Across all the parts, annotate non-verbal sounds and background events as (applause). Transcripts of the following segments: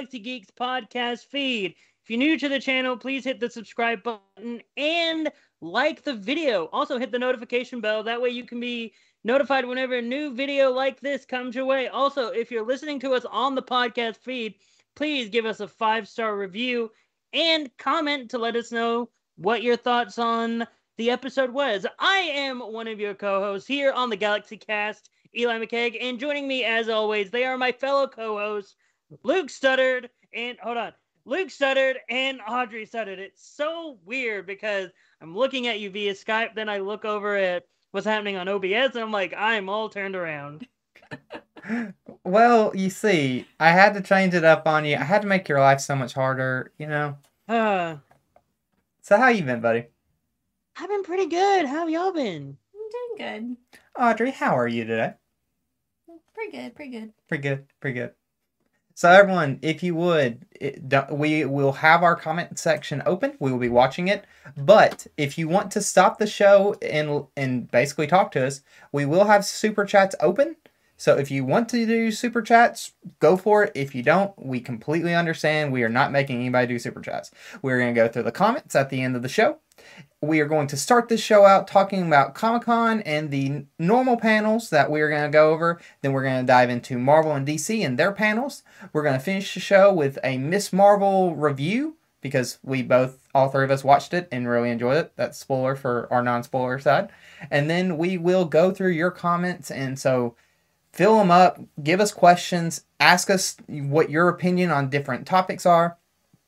Galaxy Geeks podcast feed. If you're new to the channel, please hit the subscribe button and like the video. Also, hit the notification bell. That way, you can be notified whenever a new video like this comes your way. Also, if you're listening to us on the podcast feed, please give us a five star review and comment to let us know what your thoughts on the episode was. I am one of your co hosts here on the Galaxy Cast, Eli McKeag, and joining me as always, they are my fellow co hosts, Luke stuttered and hold on, Luke stuttered and Audrey stuttered. It's so weird because I'm looking at you via Skype, then I look over at what's happening on OBS, and I'm like, I'm all turned around. (laughs) Well, you see, I had to change it up on you. I had to make your life so much harder, you know. (sighs) Uh, So how you been, buddy? I've been pretty good. How have y'all been? I'm doing good. Audrey, how are you today? Pretty good, pretty good. Pretty good, pretty good. So everyone, if you would, it, we will have our comment section open. We will be watching it. But if you want to stop the show and and basically talk to us, we will have super chats open. So if you want to do super chats, go for it. If you don't, we completely understand. We are not making anybody do super chats. We're going to go through the comments at the end of the show. We are going to start this show out talking about Comic Con and the normal panels that we are going to go over. Then we're going to dive into Marvel and DC and their panels. We're going to finish the show with a Miss Marvel review because we both, all three of us, watched it and really enjoyed it. That's spoiler for our non spoiler side. And then we will go through your comments. And so fill them up, give us questions, ask us what your opinion on different topics are.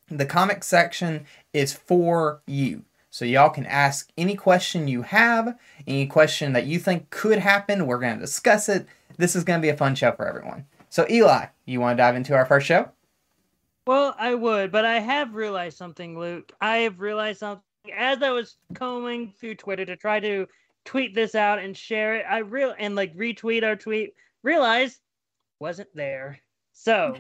The comic section is for you. So y'all can ask any question you have, any question that you think could happen. We're going to discuss it. This is going to be a fun show for everyone. So Eli, you want to dive into our first show? Well, I would, but I have realized something, Luke. I have realized something as I was combing through Twitter to try to tweet this out and share it. I real and like retweet our tweet. Realized wasn't there. So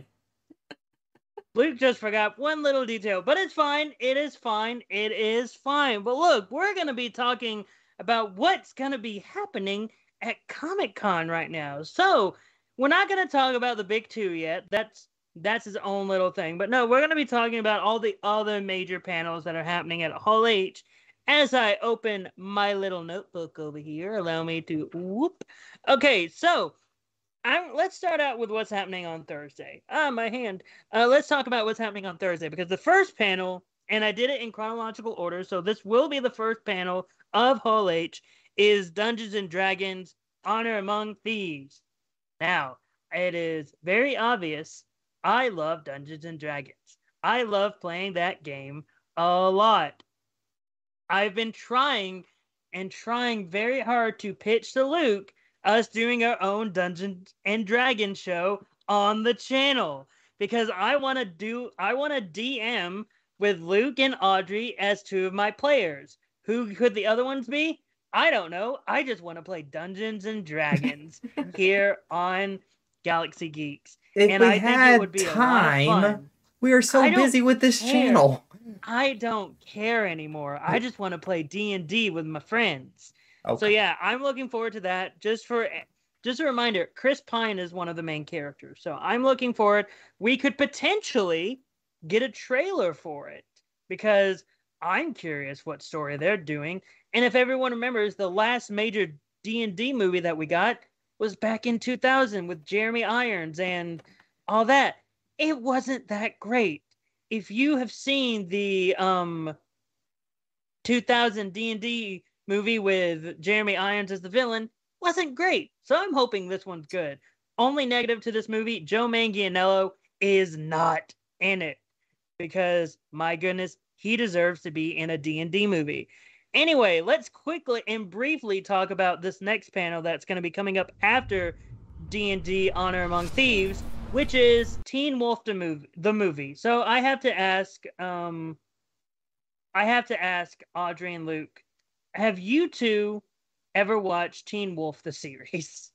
Luke just forgot one little detail, but it's fine. It is fine. It is fine. But look, we're gonna be talking about what's gonna be happening at Comic Con right now. So we're not gonna talk about the big two yet. That's that's his own little thing. But no, we're going to be talking about all the other major panels that are happening at Hall H. As I open my little notebook over here, allow me to whoop. Okay, so I'm, let's start out with what's happening on Thursday. Ah, my hand. Uh, let's talk about what's happening on Thursday because the first panel, and I did it in chronological order, so this will be the first panel of Hall H, is Dungeons and Dragons Honor Among Thieves. Now, it is very obvious I love Dungeons and Dragons. I love playing that game a lot. I've been trying and trying very hard to pitch to Luke us doing our own Dungeons and Dragons show on the channel because I want to do I want to DM with Luke and Audrey as two of my players. Who could the other ones be? I don't know. I just want to play Dungeons and Dragons (laughs) here on Galaxy Geeks. If and we I think had it would be a time, we are so busy with this care. channel. I don't care anymore. I just want to play D and D with my friends. Okay. So yeah, I'm looking forward to that. Just for just a reminder, Chris Pine is one of the main characters. So I'm looking forward. We could potentially get a trailer for it because I'm curious what story they're doing. And if everyone remembers, the last major D&D movie that we got was back in 2000 with Jeremy Irons and all that. It wasn't that great. If you have seen the um 2000 D&D movie with Jeremy Irons as the villain, wasn't great. So I'm hoping this one's good. Only negative to this movie, Joe Manganiello is not in it because my goodness, he deserves to be in a D&D movie. Anyway, let's quickly and briefly talk about this next panel that's going to be coming up after D&D Honor Among Thieves, which is Teen Wolf the movie. The movie. So I have to ask, um, I have to ask Audrey and Luke, have you two ever watched Teen Wolf the series?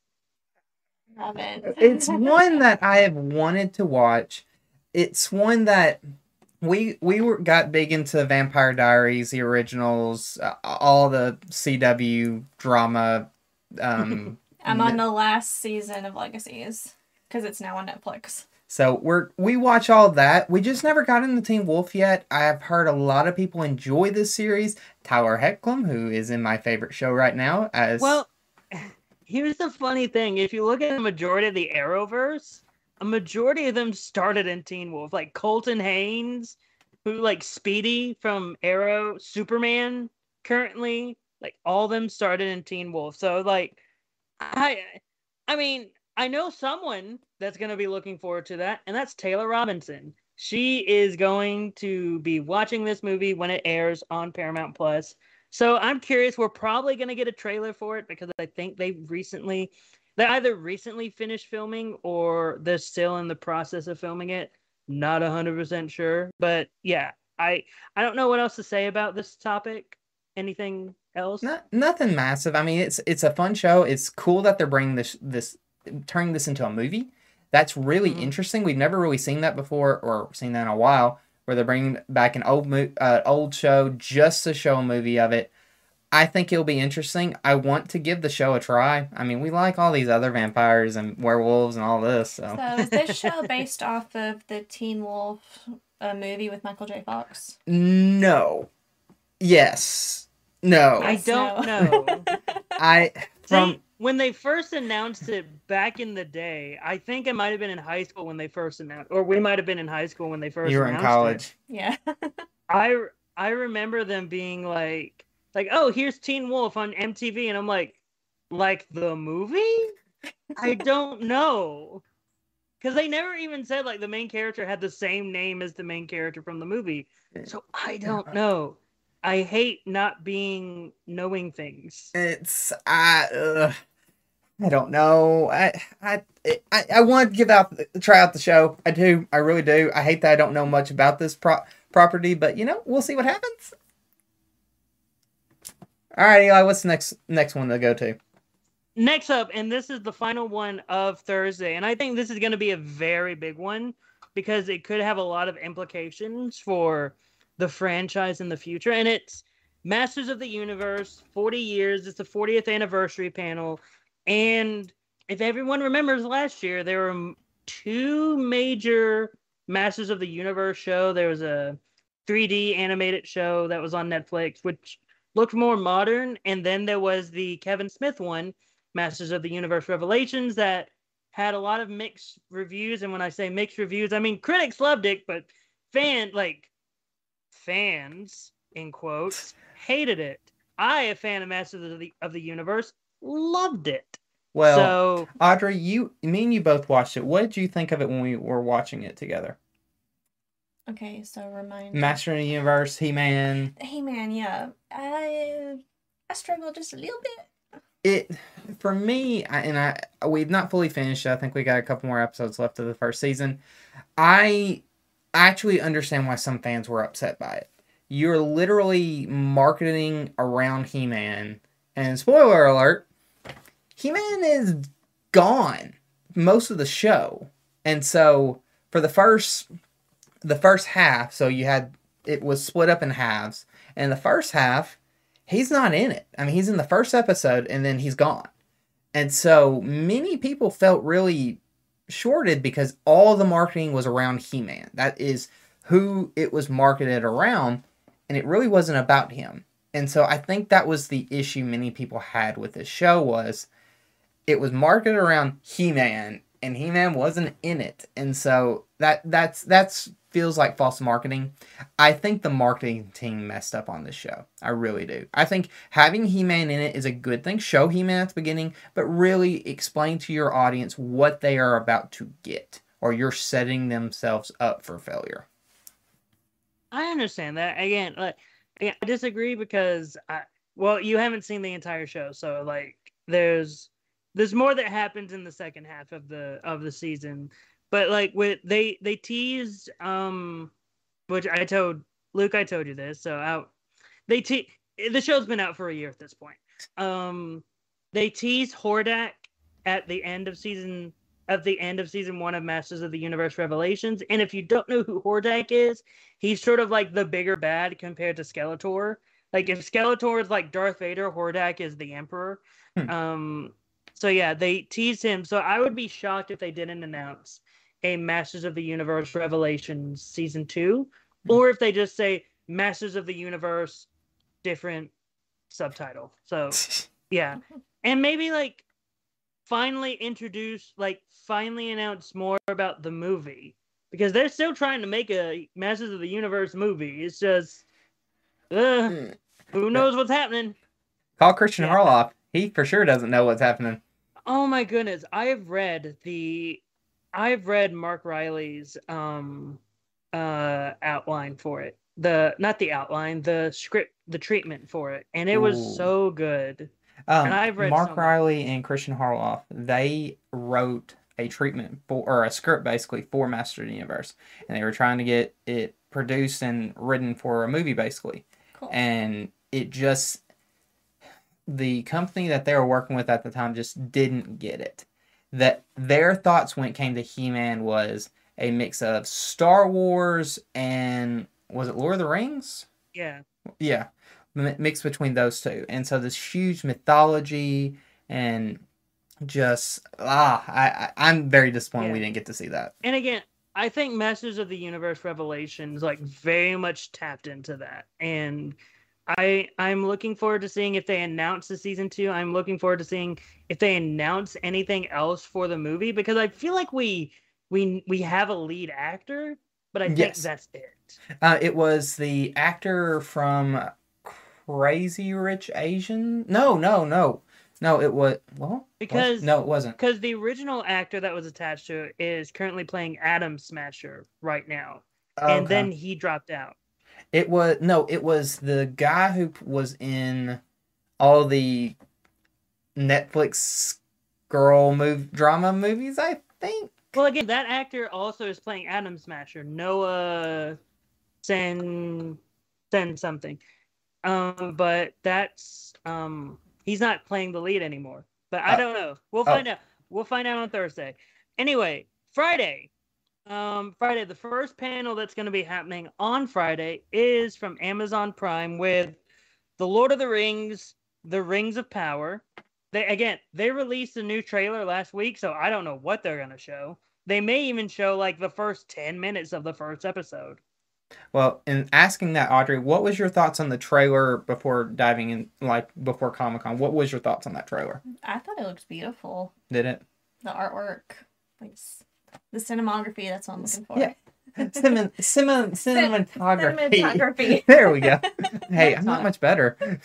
Haven't. it's (laughs) one that I have wanted to watch. It's one that we we were got big into Vampire Diaries, the originals, uh, all the CW drama. Um, (laughs) I'm on the last season of Legacies because it's now on Netflix. So we're we watch all that. We just never got into Teen Wolf yet. I've heard a lot of people enjoy this series. Tyler Hoechlin, who is in my favorite show right now, as Well, (sighs) here's the funny thing: if you look at the majority of the Arrowverse, a majority of them started in Teen Wolf, like Colton Haynes, who like Speedy from Arrow, Superman currently, like all them started in Teen Wolf. So like, I, I mean, I know someone that's gonna be looking forward to that, and that's Taylor Robinson. She is going to be watching this movie when it airs on Paramount Plus. So I'm curious. We're probably gonna get a trailer for it because I think they recently, they either recently finished filming or they're still in the process of filming it. Not hundred percent sure, but yeah, I I don't know what else to say about this topic. Anything else? not, nothing massive. I mean, it's it's a fun show. It's cool that they're bringing this this turning this into a movie. That's really Mhm. interesting. We've never really seen that before, or seen that in a while, where they're bringing back an old mo- uh, old show just to show a movie of it. I think it'll be interesting. I want to give the show a try. I mean, we like all these other vampires and werewolves and all this. So, So is this show based off of the Teen Wolf uh, movie with Michael J. Fox? no, yes, no. I don't know. (laughs) I from See, when they first announced it back in the day, I think I might have been in high school when they first announced, or we might have been in high school when they first. you were in announced it. college. Yeah. (laughs) I I remember them being like like oh here's Teen Wolf on MTV and I'm like like the movie I (laughs) don't know because they never even said like the main character had the same name as the main character from the movie so I don't know I hate not being knowing things It's I uh, I don't know. I I I, I want to give out try out the show. I do. I really do. I hate that I don't know much about this pro- property, but you know, we'll see what happens. All right, Eli, what's the next next one to go to? next up and this is the final one of Thursday and I think this is going to be a very big one because it could have a lot of implications for the franchise in the future. And it's Masters of the Universe, 40 years. It's the 40th anniversary panel. And if everyone remembers last year, there were two major Masters of the Universe show. There was a 3D animated show that was on Netflix, which looked more modern. And then there was the Kevin Smith one, Masters of the Universe Revelations, that had a lot of mixed reviews. And when I say mixed reviews, I mean critics loved it, but fan like fans in quotes hated it. I, a fan of Masters of the of the Universe, loved it. Well, so Audrey, you, me, and you both watched it. What did you think of it when we were watching it together? okay, so remind. Master of the Universe, He Man. Hey man, yeah, I I struggled just a little bit. it for me I- and i we've not fully finished i think we got a couple more episodes left of the first season i actually understand why some fans were upset by it you're literally marketing around he-man and spoiler alert he-man is gone most of the show and so for the first the first half so you had it was split up in halves and the first half he's not in it. I mean, he's in the first episode and then he's gone. And so many people felt really shorted because all the marketing was around He Man. That is who it was marketed around, and it really wasn't about him. And so I think that was the issue many people had with this show was it was marketed around He Man, and He Man wasn't in it. And so that that's that's feels like false marketing. I think the marketing team messed up on this show. I really do. I think having He Man in it is a good thing. Show He Man at the beginning, but really explain to your audience what they are about to get, or you're setting themselves up for failure. I understand that. Again, like I disagree because I well, you haven't seen the entire show, so like there's there's more that happens in the second half of the of the season. But like with they they teased um which I told Luke I told you this, so out they te- the show's been out for a year at this point. Um they teased Hordak at the end of season at the end of season one of Masters of the Universe Revelations. And if you don't know who Hordak is, he's sort of like the bigger bad compared to Skeletor. Like if Skeletor is like Darth Vader, Hordak is the Emperor. Hmm. Um, so yeah, they teased him. So I would be shocked if they didn't announce a Masters of the Universe Revelations season two, Hmm. or if they just say Masters of the Universe, different subtitle. So (laughs) yeah, and maybe like finally introduce, like finally announce more about the movie because they're still trying to make a Masters of the Universe movie. It's just, uh, who knows what's happening. Call Christian Yeah. Harloff. He for sure doesn't know what's happening. Oh my goodness, I have read the I've read Mark Riley's um uh outline for it. The not the outline, the script, the treatment for it, and it was Ooh. so good. Um, And I've read Mark some. Riley and Christian Harloff. They wrote a treatment for or a script basically for Master of the Universe, and they were trying to get it produced and written for a movie basically. Cool. and it just the company that they were working with at the time just didn't get it. That their thoughts when it came to He-Man was a mix of Star Wars and was it Lord of the Rings? Yeah. Yeah, mi- mix between those two, and so this huge mythology and just ah, I, I I'm very disappointed we didn't get to see that. And again, I think Masters of the Universe Revelations like very much tapped into that. And I I'm looking forward to seeing if they announce the season 2. I'm looking forward to seeing if they announce anything else for the movie because I feel like we we we have a lead actor, but I think Yes. that's it. Uh, it was the actor from Crazy Rich Asian. No, no, no, no. It was well was- Because- no, it wasn't. Because the original actor that was attached to it is currently playing Adam Smasher right now. And then he dropped out. It was no, it was the guy who was in all the Netflix girl move drama movies. I think. Well, again, that actor also is playing Adam Smasher, Noah Sen Sen something. Um, but that's um he's not playing the lead anymore. But I Oh. don't know. We'll Oh. find out. We'll find out on Thursday. Anyway, Friday. Um, Friday, the first panel that's going to be happening on Friday is from Amazon Prime with The Lord of the Rings, The Rings of Power. They again, they released a new trailer last week, so I don't know what they're gonna show. They may even show like the first ten minutes of the first episode. Well, in asking that, Audrey, what was your thoughts on the trailer before diving in, like before Comic Con? What was your thoughts on that trailer? I thought it looked beautiful. Did it? The artwork, like s- the cinematography. That's what I'm looking for. Yeah. Cinnamon, cinnamon, (laughs) cinematography. Cinematography. (laughs) there we go. (laughs) Hey, I'm not much better.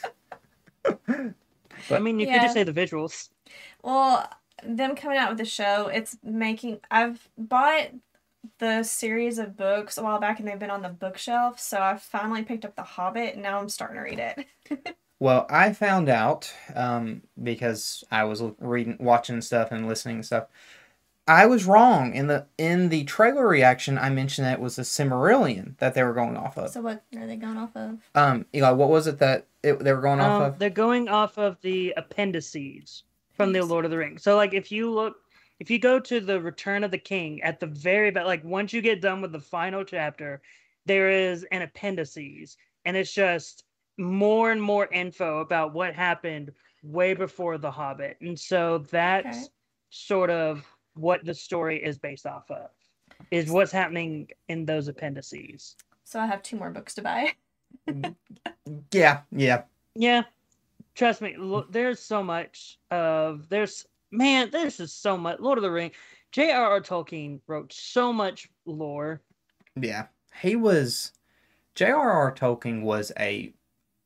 I mean, you could just say the visuals. Well, them coming out with the show, it's making. I've bought the series of books a while back, and they've been on the bookshelf. So I finally picked up The Hobbit, and now I'm starting to read it. Well, I found out um, because I was reading, watching stuff, and listening to stuff. I was wrong in the in the trailer reaction. I mentioned that it was a Silmarillion that they were going off of. So what are they going off of? Um, Eli, what was it that it, they were going off Um, of? they're going off of the appendices from the Lord of the Rings. So, like, if you look, if you go to the Return of the King at the very back, like once you get done with the final chapter, there is an appendices, and it's just more and more info about what happened way before the Hobbit, and so that's Okay. sort of what the story is based off of. Is what's happening in those appendices. So I have two more books to buy. Mm-hmm. (laughs) yeah, yeah. Yeah, trust me. Lo- there's so much of there's man. There's just so much. Lord of the Ring. J.R.R. Tolkien wrote so much lore. Yeah, he was. J.R.R. Tolkien was a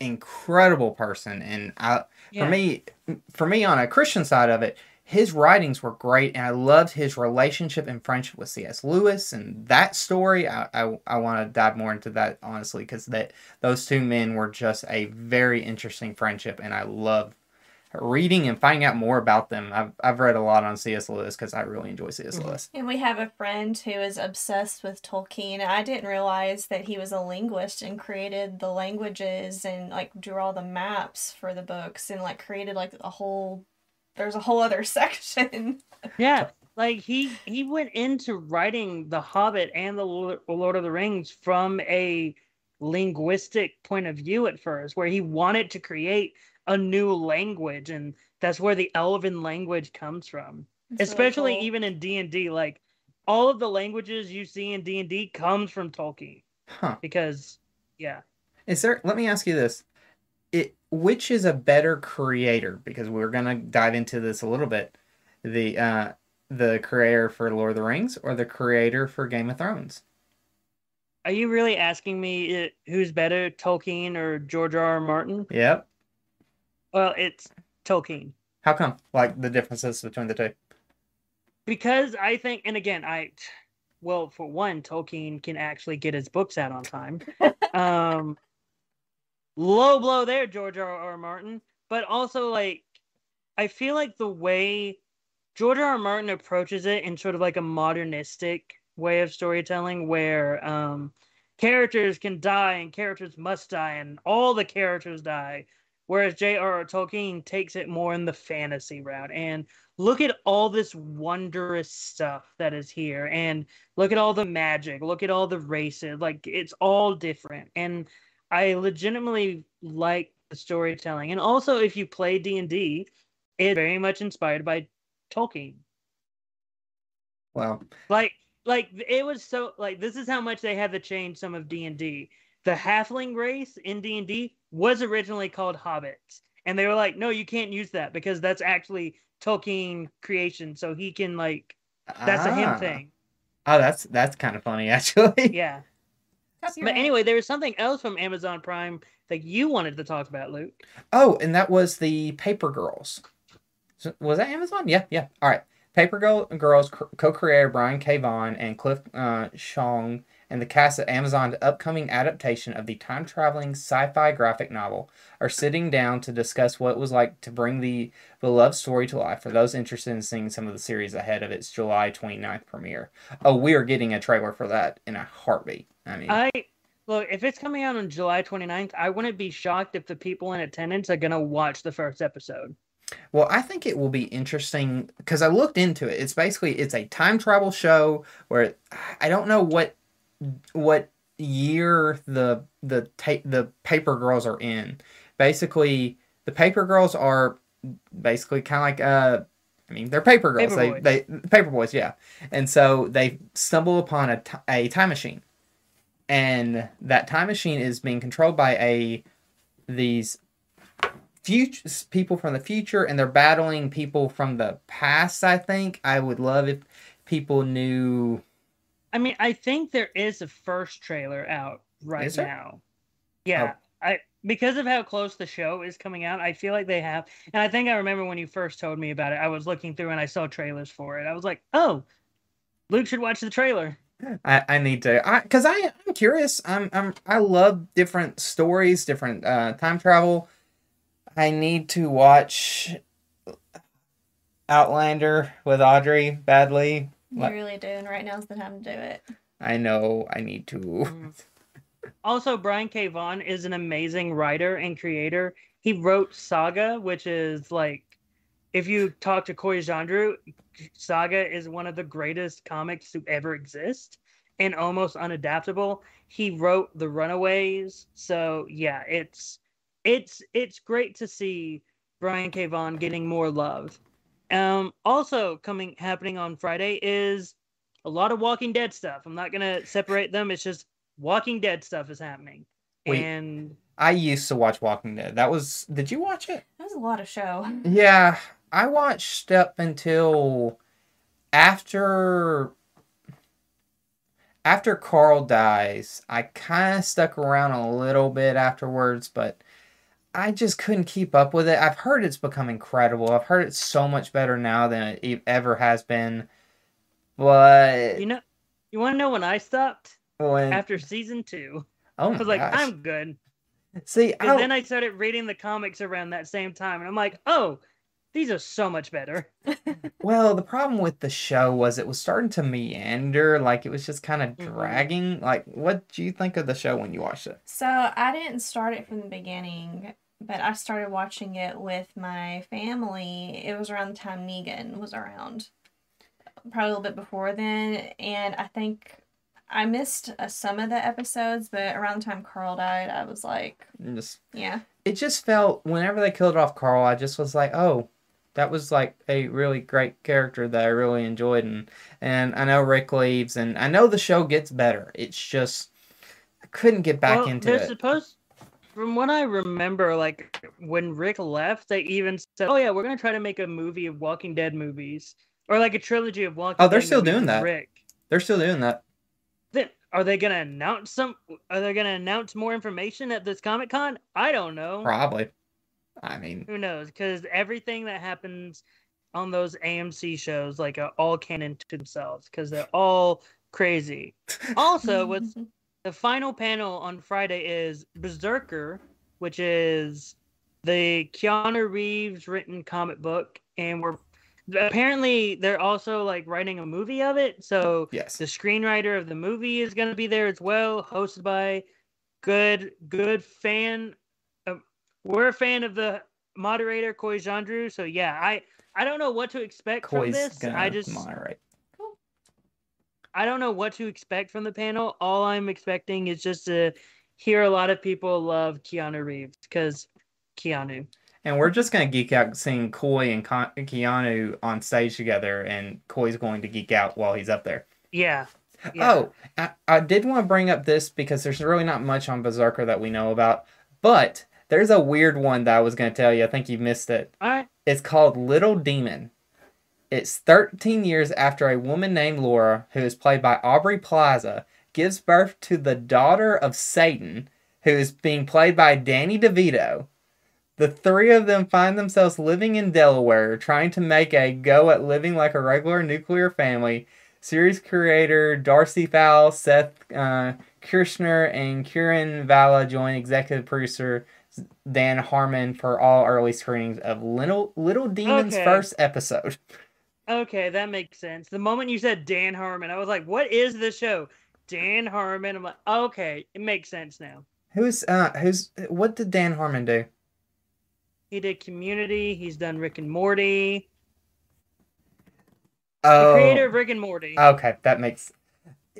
incredible person, and I, Yeah. for me, for me on a Christian side of it, his writings were great, and I loved his relationship and friendship with C.S. Lewis, and that story. I, I, I want to dive more into that honestly, because that those two men were just a very interesting friendship, and I love reading and finding out more about them. I've I've read a lot on C.S. Lewis because I really enjoy C.S. Mhm. Lewis. And we have a friend who is obsessed with Tolkien. I didn't realize that he was a linguist and created the languages and like drew all the maps for the books and like created like a whole there's a whole other (laughs) section. Yeah, like he he went into writing The Hobbit and the Lord Lord of the Rings from a linguistic point of view at first, where he wanted to create a new language, and that's where the Elven language comes from. It's really especially cool. even in D and D, like all of the languages you see in D and D comes from Tolkien Huh. because yeah. Is there? Let me ask you this: it which is a better creator? Because we're gonna dive into this a little bit. The uh, the creator for Lord of the Rings or the creator for Game of Thrones? Are you really asking me uh, who's better, Tolkien or George R. R. Martin? Yep. Well, it's Tolkien How come? Like the differences between the two? because I think, and again, I, well, for one, Tolkien can actually get his books out on time. (laughs) um, low blow there, George R. R. Martin. But also, like, I feel like the way George R. R. Martin approaches it in sort of like a modernistic way of storytelling, where um, characters can die and characters must die, and all the characters die. Whereas J.R.R. Tolkien takes it more in the fantasy route. And look at all this wondrous stuff that is here. And look at all the magic. Look at all the races. Like, it's all different. And I legitimately like the storytelling. And also, if you play D&D, it's very much inspired by Tolkien. Wow! Like, like it was so like this is how much they had to change some of D&D. The halfling race in D&D was originally called hobbits. And they were like, "No, you can't use that because that's actually Tolkien creation, so he can like that's a ah. him thing." Oh, that's that's kind of funny (laughs) actually. Yeah. But Copyright. anyway, there was something else from Amazon Prime that you wanted to talk about, Luke. Oh, and that was the Paper Girls. So- Was that Amazon? Yeah, yeah. All right. Paper Girl, Girls co- co-creator Brian K. Vaughan and Cliff uh, Chiang and the cast of Amazon's upcoming adaptation of the time-traveling sci-fi graphic novel are sitting down to discuss what it was like to bring the beloved story to life for those interested in seeing some of the series ahead of its July 29th premiere. Oh, we are getting a trailer for that in a heartbeat. I mean, I look, if it's coming out on July 29th, I wouldn't be shocked if the people in attendance are going to watch the first episode. Well, I think it will be interesting because I looked into it. It's basically it's a time travel show where I don't know what what year the the ta- the paper girls are in. Basically, the paper girls are basically kind of like uh I mean, they're paper girls. Paper they they paper boys, yeah. And so they stumble upon a a time machine. And that time machine is being controlled by a these future people from the future and they're battling people from the past i think i would love if people knew I mean, I think there is a first trailer out right now. Yeah. Oh. I because of how close the show is coming out, I feel like they have and I think I remember when you first told me about it, I was looking through and I saw trailers for it. I was like, "Oh, Luke should watch the trailer." I, I need to i because i i'm curious i'm i'm i love different stories different uh time travel i need to watch outlander with audrey badly You Like- really do, and right now's the time to do it. i know i need to Mm. (laughs) Also, Brian K. Vaughan is an amazing writer and creator. He wrote Saga, which is like, if you talk to Corey Jandreau, Saga is one of the greatest comics to ever exist and almost unadaptable. He wrote The Runaways, so yeah, it's it's it's great to see Brian K. Vaughan getting more love. Um, also coming happening on Friday is a lot of Walking Dead stuff. I'm not gonna separate them. It's just Walking Dead stuff is happening, Wait. and i used to watch walking dead that was did you watch it That was a lot of show. Yeah, I watched up until after after Carl dies. I kind of stuck around a little bit afterwards, but I just couldn't keep up with it. I've heard it's become incredible. I've heard it's so much better now than it ever has been. But you know, you want to know when I stopped when after season two? oh I my was like, gosh. I'm good. see, I then I started reading the comics around that same time, and I'm like, oh, these are so much better. (laughs) Well, the problem with the show was it was starting to meander, like it was just kind of Mhm. dragging. Like, what do you think of the show when you watched it? So I didn't start it from the beginning, but I started watching it with my family. It was around the time Negan was around, probably a little bit before then. And I think I missed uh, some of the episodes, but around the time Carl died, I was like, Just yeah, it just felt whenever they killed off Carl, I just was like, oh, That was like a really great character that I really enjoyed, and and I know Rick leaves, and I know the show gets better. It's just I couldn't get back well, into they're it. supposed from what I remember, like when Rick left, they even said, "Oh yeah, we're gonna try to make a movie of Walking Dead movies, or like a trilogy of Walking." Oh, they're Dead still doing that. Rick. They're still doing that. Then are they gonna announce some? Are they gonna announce more information at this Comic Con? I don't know. Probably. I mean, Who knows? Because everything that happens on those AMC shows, like, are all canon to themselves, because they're all crazy. Also, (laughs) what's the final panel on Friday is Berserker, which is the Keanu Reeves written comic book, and we're apparently they're also like writing a movie of it. So yes. the screenwriter of the movie is going to be there as well, hosted by good good fan. We're a fan of the moderator Coy Jandreau, so yeah, I I don't know what to expect from this. I just moderate. I don't know what to expect from the panel. All I'm expecting is just to hear a lot of people love Keanu Reeves because Keanu. And we're just gonna geek out seeing Koi and Keanu on stage together, and Coy's going to geek out while he's up there. Yeah. yeah. Oh, I, I did want to bring up this because there's really not much on Berserker that we know about, but there's a weird one that I was going to tell you. I think you missed it. All right. It's called Little Demon. It's 13 years after a woman named Laura, who is played by Aubrey Plaza, gives birth to the daughter of Satan, who is being played by Danny DeVito. The three of them find themselves living in Delaware, trying to make a go at living like a regular nuclear family. Series creator Darcy Fowl, Seth uh, Kirschner, and Kieran Valla join executive producer Dan Harmon for all early screenings of Little Little Demon's Okay. first episode. Okay, that makes sense. The moment you said Dan Harmon, I was like, what is this show? Dan Harmon. I'm like, okay, it makes sense now. Who's uh who's what did Dan Harmon do? He did Community. He's done Rick and Morty. The Oh, creator of Rick and Morty. okay, that makes.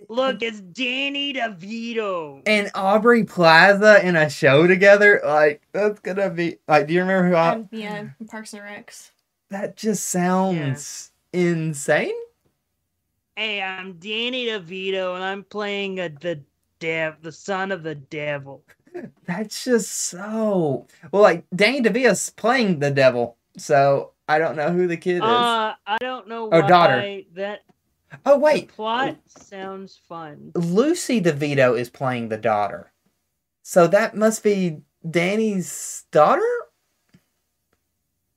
Look, it's Danny DeVito. And Aubrey Plaza in a show together, like that's gonna be like. Do you remember who? I, Um, yeah, Parks and Recs. that just sounds insane. Hey, I'm Danny DeVito, and I'm playing a, the dev, the son of the devil. (laughs) That's just so well. Like Danny DeVito's playing the devil, so I don't know who the kid is. Uh, I don't know Oh, why daughter. that oh the wait, plot sounds fun. Lucy DeVito is playing the daughter, so that must be Danny's daughter.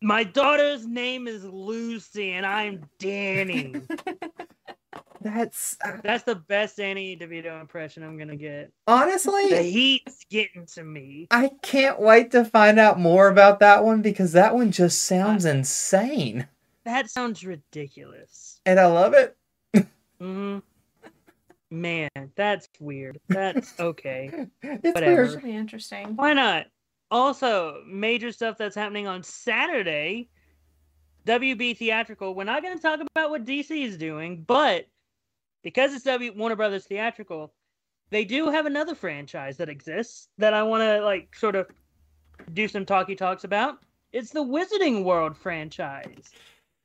My daughter's name is Lucy, and I'm Danny. (laughs) That's uh, That's the best Danny DeVito impression I'm gonna get. honestly. The heat's getting to me. I can't wait to find out more about that one because that one just sounds insane. That sounds ridiculous. And I love it. Hmm Man, that's weird. That's (laughs) okay. It's Whatever. weird. Be interesting. Why not? Also, major stuff that's happening on Saturday. WB Theatrical. We're not going to talk about what DC is doing, but because it's W Warner Brothers Theatrical, they do have another franchise that exists that I want to like sort of do some talky talks about. It's the Wizarding World franchise.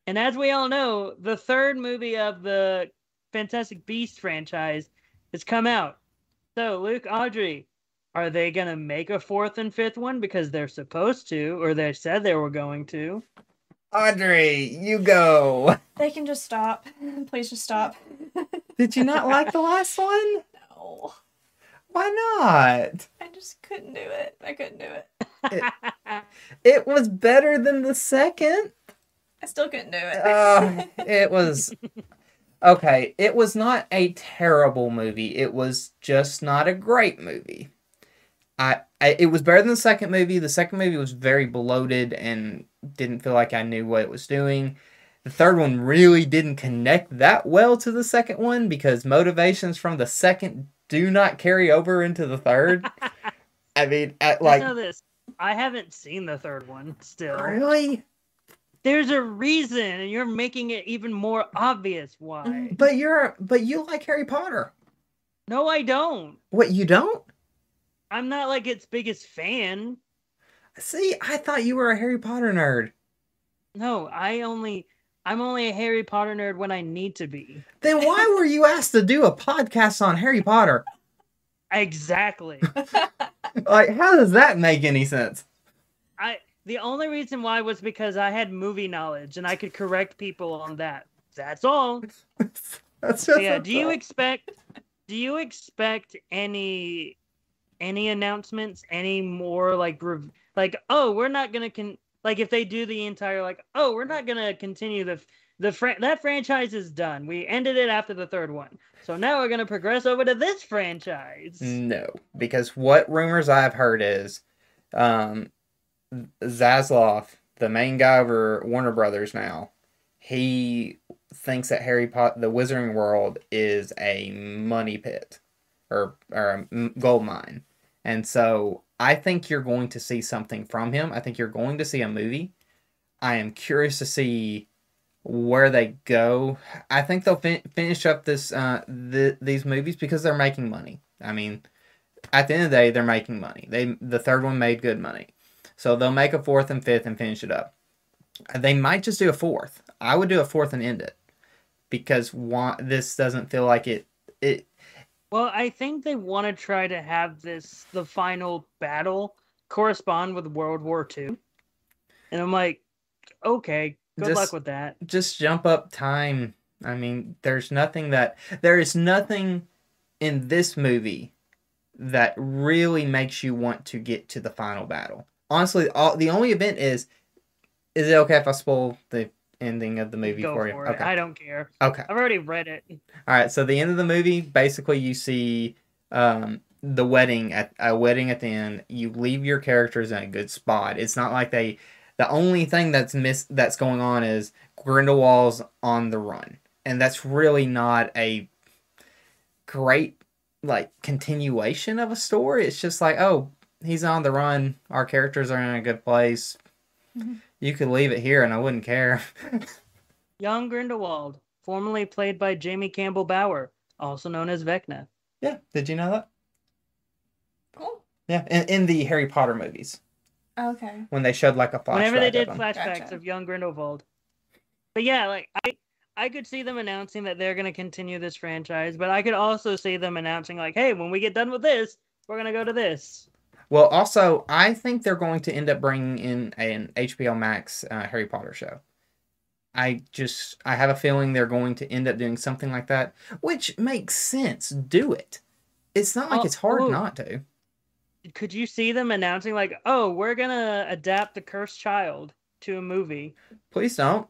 And as we all know, the third movie of the Fantastic Beast franchise has come out. So, Luke, Audrey, are they going to make a fourth and fifth one because they're supposed to, or they said they were going to? Audrey, you go. They can just stop. (laughs) Please just stop. (laughs) Did you not like the last one? No, Why not? I just couldn't do it. I couldn't do it. It was better than the second. I still couldn't do it. Uh, (laughs) it was okay. It was not a terrible movie. It was just not a great movie. I, I it was better than the second movie. The second movie was very bloated and didn't feel like I knew what it was doing. The third one really didn't connect that well to the second one because motivations from the second do not carry over into the third. (laughs) I mean, at, like, like know this. I haven't seen the third one still. really, There's a reason, and you're making it even more obvious why. Mhm. but you're but you like Harry Potter. No, I don't. What you don't? I'm not like its biggest fan. See, I thought you were a Harry Potter nerd. No, I only I'm only a Harry Potter nerd when I need to be. Then why (laughs) were you asked to do a podcast on Harry Potter? Exactly. (laughs) Like, how does that make any sense? I the only reason why was because I had movie knowledge and I could correct people on that. That's all. (laughs) That's So just yeah, do you expect do you expect any any announcements any more like rev- like oh we're not going to con like if they do the entire like oh we're not going to continue the the fran- that franchise is done. We ended it after the third one. So now we're going to progress over to this franchise. No, because what rumors I've heard is um, Zaslav, the main guy over Warner Brothers now, he thinks that Harry Potter, the Wizarding World, is a money pit or or a gold mine, and so I think you're going to see something from him. I think you're going to see a movie. I am curious to see where they go. I think they'll fin- finish up this uh th- these movies because they're making money. I mean, at the end of the day, they're making money. They the third one made good money, so they'll make a fourth and fifth and finish it up. They might just do a fourth. I would do a fourth and end it because one, this doesn't feel like it. It Well, I think they want to try to have this the final battle correspond with World War II. And I'm like, okay, good Just- luck with that. just jump up time. I mean, there's nothing that there is nothing in this movie that really makes you want to get to the final battle. Honestly, all, the only event is is it okay if I spoil the ending of the movie Go for for, you? it. I don't care. Okay. I've already read it. All right, so the end of the movie, basically, you see um, the wedding at a wedding at the end. You leave your characters in a good spot. It's not like they. The only thing that's miss that's going on is Grindelwald's on the run, and that's really not a great like continuation of a story. It's just like, oh, he's on the run. Our characters are in a good place. Mhm. You could leave it here, and I wouldn't care. (laughs) Young Grindelwald, formerly played by Jamie Campbell Bower, also known as Vecna. yeah, did you know that? Cool. Yeah, in, in the Harry Potter movies. Okay. when they showed like a flashback. Whenever they did him. flashbacks Gotcha. of young Grindelwald. But yeah, like I I could see them announcing that they're going to continue this franchise, but I could also see them announcing like, "Hey, when we get done with this, we're going to go to this." Well, also, I think they're going to end up bringing in an HBO Max uh, Harry Potter show. I just, I have a feeling they're going to end up doing something like that, which makes sense. Do it. It's not like Oh, it's hard ooh. not to. Could you see them announcing like, "Oh, we're going to adapt The Cursed Child to a movie." Please don't.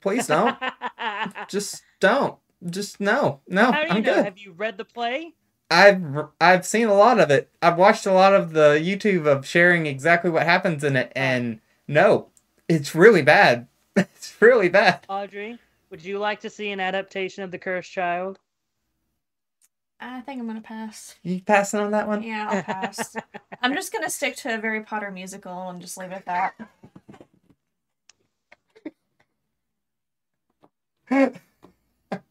Please don't. (laughs) just don't. Just no. No, How do you I'm know? good. Have you read the play? I've I've seen a lot of it. I've watched a lot of the YouTube of sharing exactly what happens in it, and no, it's really bad. (laughs) It's really bad. Audrey, would you like to see an adaptation of The Cursed Child? I think I'm gonna pass. You passing on that one? Yeah, I'll (laughs) pass. I'm just gonna stick to a Harry Potter musical and just leave it at that. (laughs)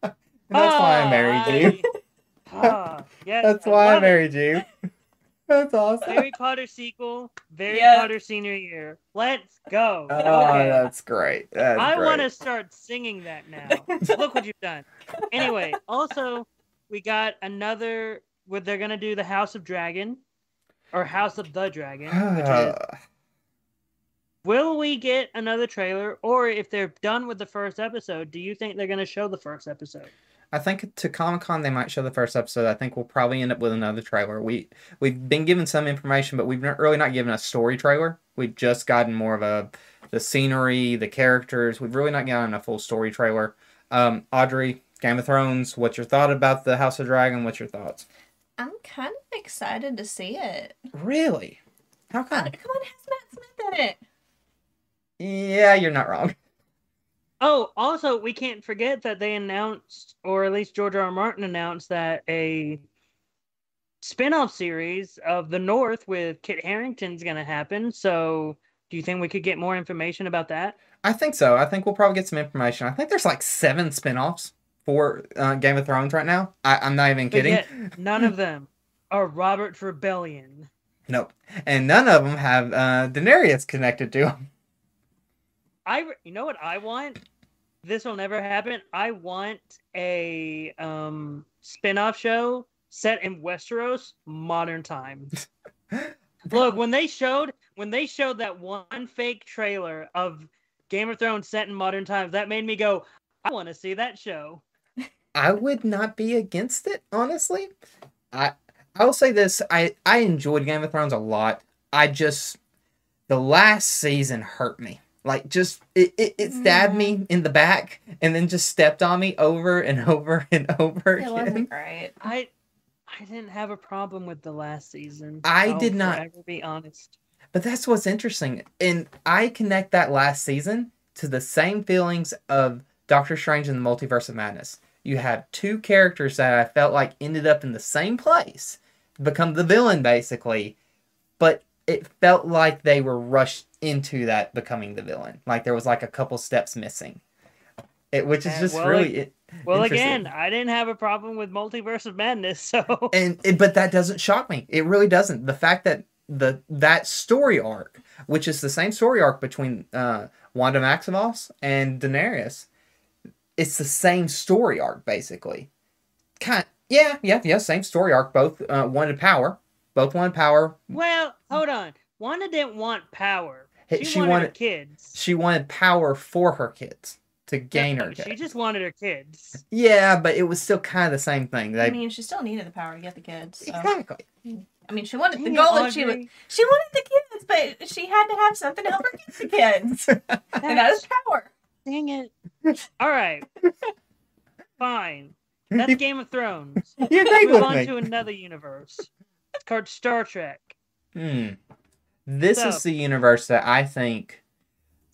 That's why I married you. Ah, (laughs) yes, That's I why I love it. married you. (laughs) That's awesome. Harry Potter sequel, Harry Yeah. Potter senior year. Let's go. Oh, okay. that's great. That's I want to start singing that now. (laughs) Look what you've done. Anyway, also we got another where they're gonna do the House of Dragon or House of the Dragon, (sighs) is will we get another trailer or if they're done with the first episode, do you think they're gonna show the first episode? I think to Comic Con they might show the first episode. I think we'll probably end up with another trailer. We we've been given some information, but we've not really not given a story trailer. We've just gotten more of a the scenery, the characters. We've really not gotten a full story trailer. Um, Audrey, Game of Thrones. What's your thought about the House of Dragon? What's your thoughts? I'm kind of excited to see it. Really? How Uh, come? come on, it has Matt Smith in it. Yeah, you're not wrong. Oh, also, we can't forget that they announced, or at least George R. R. Martin announced, that a spin-off series of The North with Kit Harington's going to happen. So, do you think we could get more information about that? I think so. I think we'll probably get some information. I think there's like seven spin-offs for uh, Game of Thrones right now. I, I'm not even kidding. none of them are Robert's Rebellion. Nope. And none of them have uh, Daenerys connected to them. I you know what I want? This will never happen. I want a um spin-off show set in Westeros modern times. (laughs) Look, when they showed when they showed that one fake trailer of Game of Thrones set in modern times, that made me go, I want to see that show. I would not be against it, honestly. I I will say this: I I enjoyed Game of Thrones a lot. I just the last season hurt me. Like just it, it, it stabbed me mm. in the back and then just stepped on me over and (laughs) over and over It again. wasn't great. I I didn't have a problem with the last season. I I'll did not- forever be honest. But that's what's interesting. And I connect that last season to the same feelings of Doctor Strange and the Multiverse of Madness. You have two characters that I felt like ended up in the same place, become the villain basically, but it felt like they were rushed into that becoming the villain. Like there was like a couple steps missing. It, which is Uh, just well, really it, Well, again, I didn't have a problem with Multiverse of Madness, (laughs) so and it, but that doesn't shock me. It really doesn't. The fact that the that story arc, which is the same story arc between uh, Wanda Maximoff and Daenerys, it's the same story arc basically. Kind, yeah, yeah, yeah, same story arc. Both uh, wanted power. Both wanted power. well, hold on. Wanda didn't want power. She, she wanted, her wanted- kids. She wanted power for her kids to gain No, her. She kids. just wanted her kids. Yeah, but it was still kind of the same thing. They I mean, she still needed the power to get the kids. So. exactly. I mean, she wanted the Dang it, goal. That she was, she wanted the kids, but she had to have something to help her get the kids, (laughs) and that is power. Dang it. All right. Fine. (laughs) That's Game of Thrones. You agreed Move on me. to another universe. It's called Star Trek. Hmm. This So- is the universe that I think,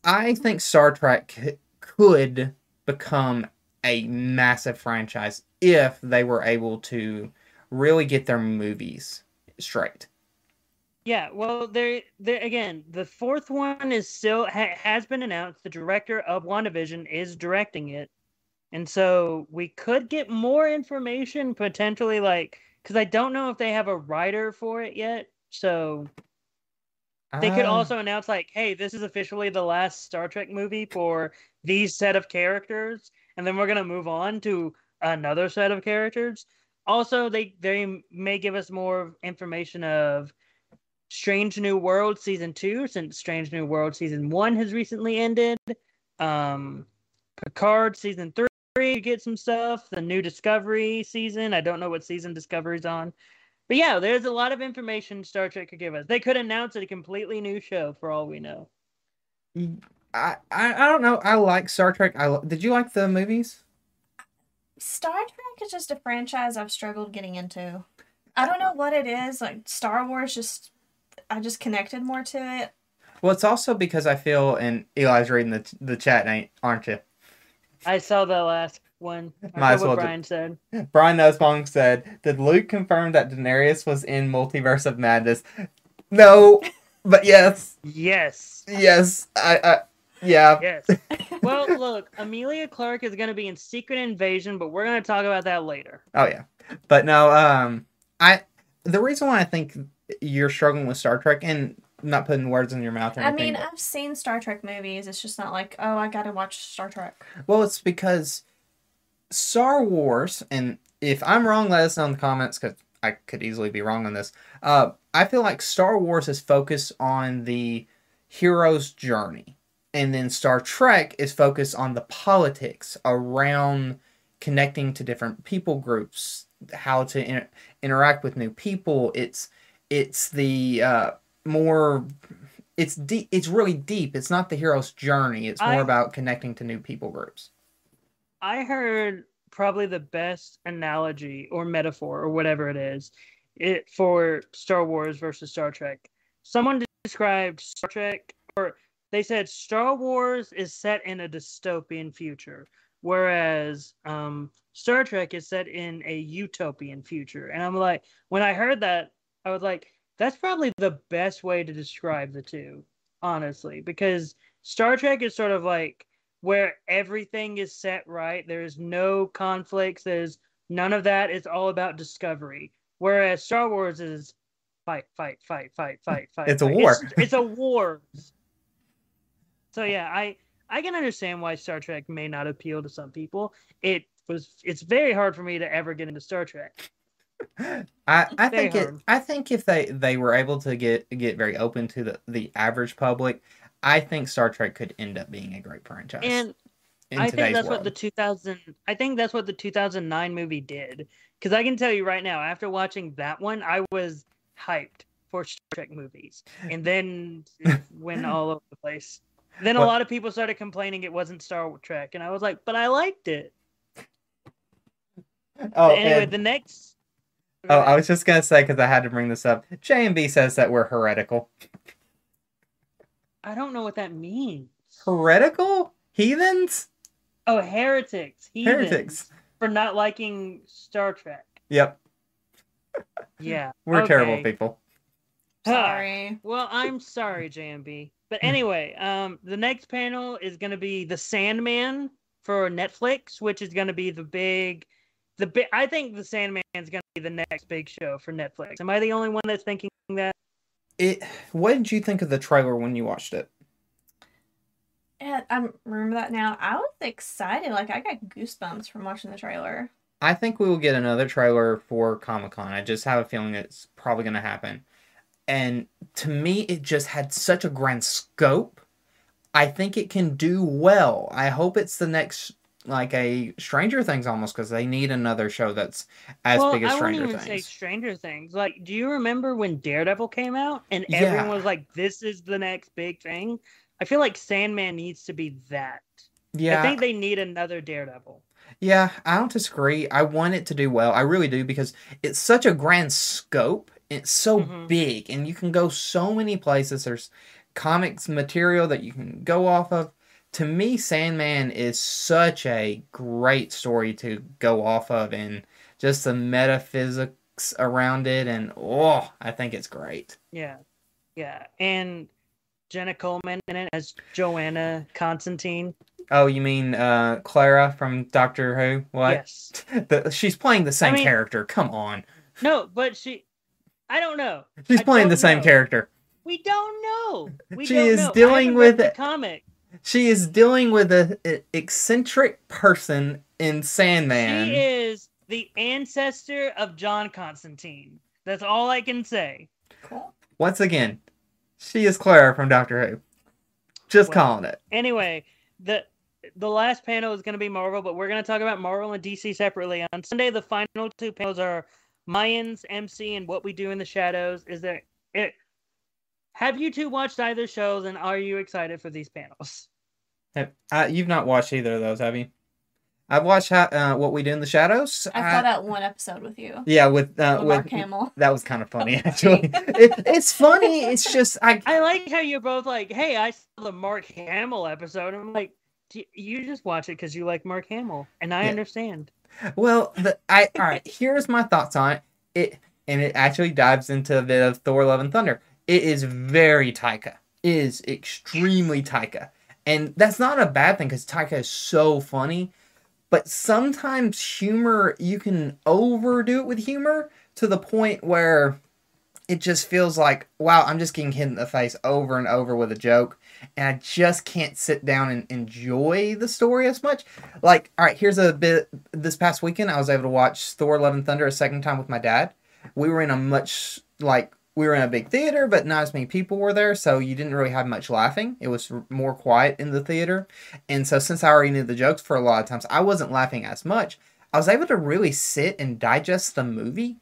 I think Star Trek c- could become a massive franchise if they were able to really get their movies straight. Yeah, well, there, there again. The fourth one is still ha- has been announced. The director of WandaVision is directing it, and so we could get more information potentially, like because I don't know if they have a writer for it yet. So they could Ah, also announce like, "Hey, this is officially the last Star Trek movie for these set of characters," and then we're gonna move on to another set of characters. Also, they they may give us more information of Strange New World season two, since Strange New World season one has recently ended. Um, Picard season three, you get some stuff. The new Discovery season, I don't know what season Discovery's on. But yeah, there's a lot of information Star Trek could give us. They could announce a completely new show for all we know. I, I I don't know. I like Star Trek. I li- did you like the movies? Star Trek is just a franchise I've struggled getting into. I don't know what it is. Like Star Wars, just I just connected more to it. Well, it's also because I feel, and Eli's reading the the chat, ain't aren't you? I saw the last one. (laughs) I Might as well do- Brian said. Brian Nussbaum said, "Did Luke confirm that Daenerys was in Multiverse of Madness?" No, but yes, Yes. yes, I, I yeah. Yes. well, look, Emilia Clarke is going to be in Secret Invasion, but we're going to talk about that later. Oh yeah, but no. Um, I the reason why I think you're struggling with Star Trek and not putting words in your mouth or I mean, I've seen Star Trek movies. It's just not like, oh, I gotta watch Star Trek. well, it's because Star Wars, and if I'm wrong, let us know in the comments because I could easily be wrong on this. Uh, I feel like Star Wars is focused on the hero's journey, and then Star Trek is focused on the politics around connecting to different people groups, how to inter- interact with new people. It's it's the uh, more it's deep. It's really deep. It's not the hero's journey. It's more I- about connecting to new people groups. I heard probably the best analogy or metaphor or whatever it is it for Star Wars versus Star Trek. Someone described Star Trek or they said Star Wars is set in a dystopian future whereas um Star Trek is set in a utopian future. And I'm like when I heard that I was like that's probably the best way to describe the two honestly because Star Trek is sort of like where everything is set right. There's no conflicts. There's none of that. It's all about discovery. Whereas Star Wars is fight, fight, fight, fight, fight, fight. It's a war. It's, it's a war. So yeah, I I can understand why Star Trek may not appeal to some people. It was it's very hard for me to ever get into Star Trek. I, (laughs) I think it. I think if they, they were able to get get very open to the, the average public, I think Star Trek could end up being a great franchise. And I think that's world. what the 2000 I think that's what the 2009 movie did cuz I can tell you right now after watching that one I was hyped for Star Trek movies. And then it went (laughs) all over the place. Then a lot of people started complaining it wasn't Star Trek and I was like, "But I liked it." oh, anyway, and- the next oh, I was just gonna say because I had to bring this up. J and B says that we're heretical. I don't know what that means. Heretical heathens. Oh, heretics. Heathens, Heretics. For not liking Star Trek. Yep, (laughs) Yeah. we're terrible people. Sorry. Well, I'm sorry, JMB. But anyway, um, the next panel is going to be The Sandman for Netflix, which is going to be the big, the big. I think The Sandman is going to be the next big show for Netflix. Am I the only one that's thinking that? It. What did you think of the trailer when you watched it? Yeah, I remember that now. I was excited. Like I got goosebumps from watching the trailer. I think we will get another trailer for Comic Con. I just have a feeling it's probably going to happen. And to me, it just had such a grand scope. I think it can do well. I hope it's the next, like a Stranger Things almost, because they need another show that's as well, big as I wouldn't Stranger even say Things. Stranger Things. Like, do you remember when Daredevil came out and Yeah. everyone was like, "This is the next big thing"? I feel like Sandman needs to be that. Yeah, I think they need another Daredevil. Yeah, I don't disagree. I want it to do well. I really do because it's such a grand scope. It's so Mhm. big and you can go so many places. There's comics material that you can go off of. To me, Sandman is such a great story to go off of and just the metaphysics around it and oh, I think it's great. Yeah, yeah, and Jenna Coleman in it as Johanna Constantine. Oh, you mean uh Clara from Doctor Who? What? Yes. (laughs) The, she's playing the same mean- character. Come on. No, but she. I don't know. She's I playing the same know. character. We don't know. We She is know. Dealing with the comic. She is dealing with a, a eccentric person in Sandman. She is the ancestor of John Constantine. That's all I can say. Cool. Once again, she is Clara from Doctor Who. Just Well, calling it. Anyway, the the last panel is going to be Marvel, but we're going to talk about Marvel and DC separately. On Sunday, the final two panels are Mayans, MC, and What We Do in the Shadows. Is there? It, have you two watched either shows, and are you excited for these panels? Have- Uh, you've not watched either of those, have you? I've watched how, uh, What We Do in the Shadows. I Uh, saw that one episode with you. Yeah, with uh, with with Mark Hamill. (laughs) that was kind of funny (laughs) actually. it, it's funny. It's just I (laughs) I like how you're both like, "Hey, I saw the Mark Hamill episode." I'm like, "D- "You just watch it because you like Mark Hamill," and I Yeah. understand. Well, the, I all right. Here's my thoughts on it. It and it actually dives into a bit of Thor: Love and Thunder. It is very Taika. It is extremely Taika, and that's not a bad thing because Taika is so funny. But sometimes humor you can overdo it with humor to the point where it just feels like wow, I'm just getting hit in the face over and over with a joke, and I just can't sit down and enjoy the story as much like all right here's a bit this past weekend i was able to watch thor love and thunder a second time with my dad we were in a much like we were in a big theater but not as many people were there so you didn't really have much laughing. It was more quiet in the theater. And so since i already knew the jokes for a lot of times i wasn't laughing as much. I was able to really sit and digest the movie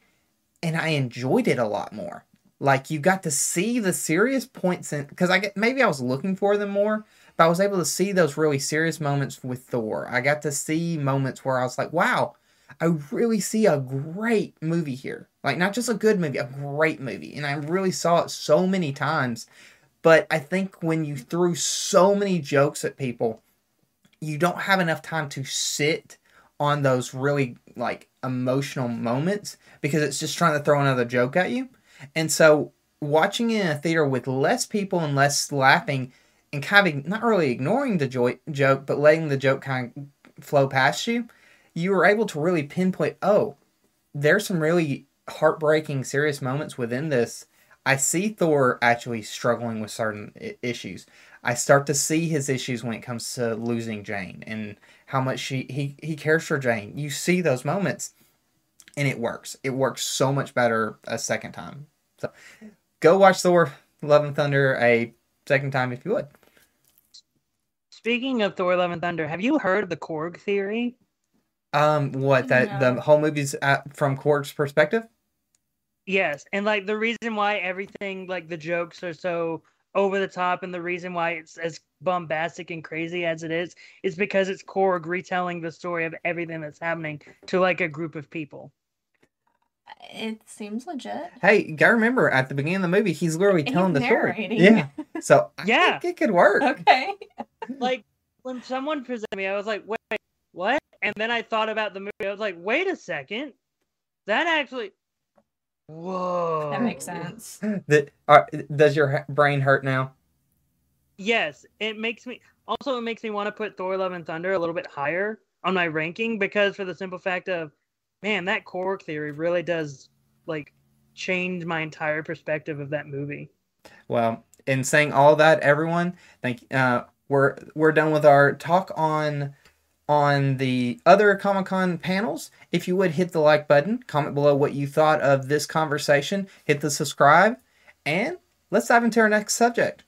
and i enjoyed it a lot more. Like you got to see the serious points in because i get maybe i was looking for them more but I was able to see those really serious moments with Thor. I got to see moments where I was like, wow, I really see a great movie here. Like, not just a good movie, a great movie. And I really saw it so many times. But I think when you threw so many jokes at people, you don't have enough time to sit on those really like emotional moments because it's just trying to throw another joke at you. And so watching it in a theater with less people and less laughing and kind of not really ignoring the joy, joke, but letting the joke kind of flow past you, you were able to really pinpoint, oh, there's some really heartbreaking, serious moments within this. I see Thor actually struggling with certain issues. I start to see his issues when it comes to losing Jane and how much she he he cares for Jane. You see those moments, and it works. It works so much better a second time. So, go watch Thor: Love and Thunder a second time if you would. Speaking of Thor: Love and Thunder, have you heard of the Korg theory? Um, what that the whole movie's at, from Korg's perspective? Yes, and like the reason why everything like the jokes are so over the top and the reason why it's as bombastic and crazy as it is is because it's Korg retelling the story of everything that's happening to like a group of people. It seems legit. Hey, you gotta remember at the beginning of the movie, he's literally He's telling the story. Yeah. So I Yeah. think it could work. Okay. Like when someone presented me, I was like, "Wait, what?" And then I thought about the movie. I was like, "Wait a second, that actually." Whoa. That makes sense. (laughs) That uh, does your brain hurt now? Yes, it makes me also it makes me want to put Thor Love and Thunder a little bit higher on my ranking because for the simple fact of man, that Korg theory really does like change my entire perspective of that movie. Well, in saying all that, everyone, thank uh we're we're done with our talk on on the other Comic Con panels. If you would hit the like button, comment below what you thought of this conversation, hit the subscribe, and let's dive into our next subject.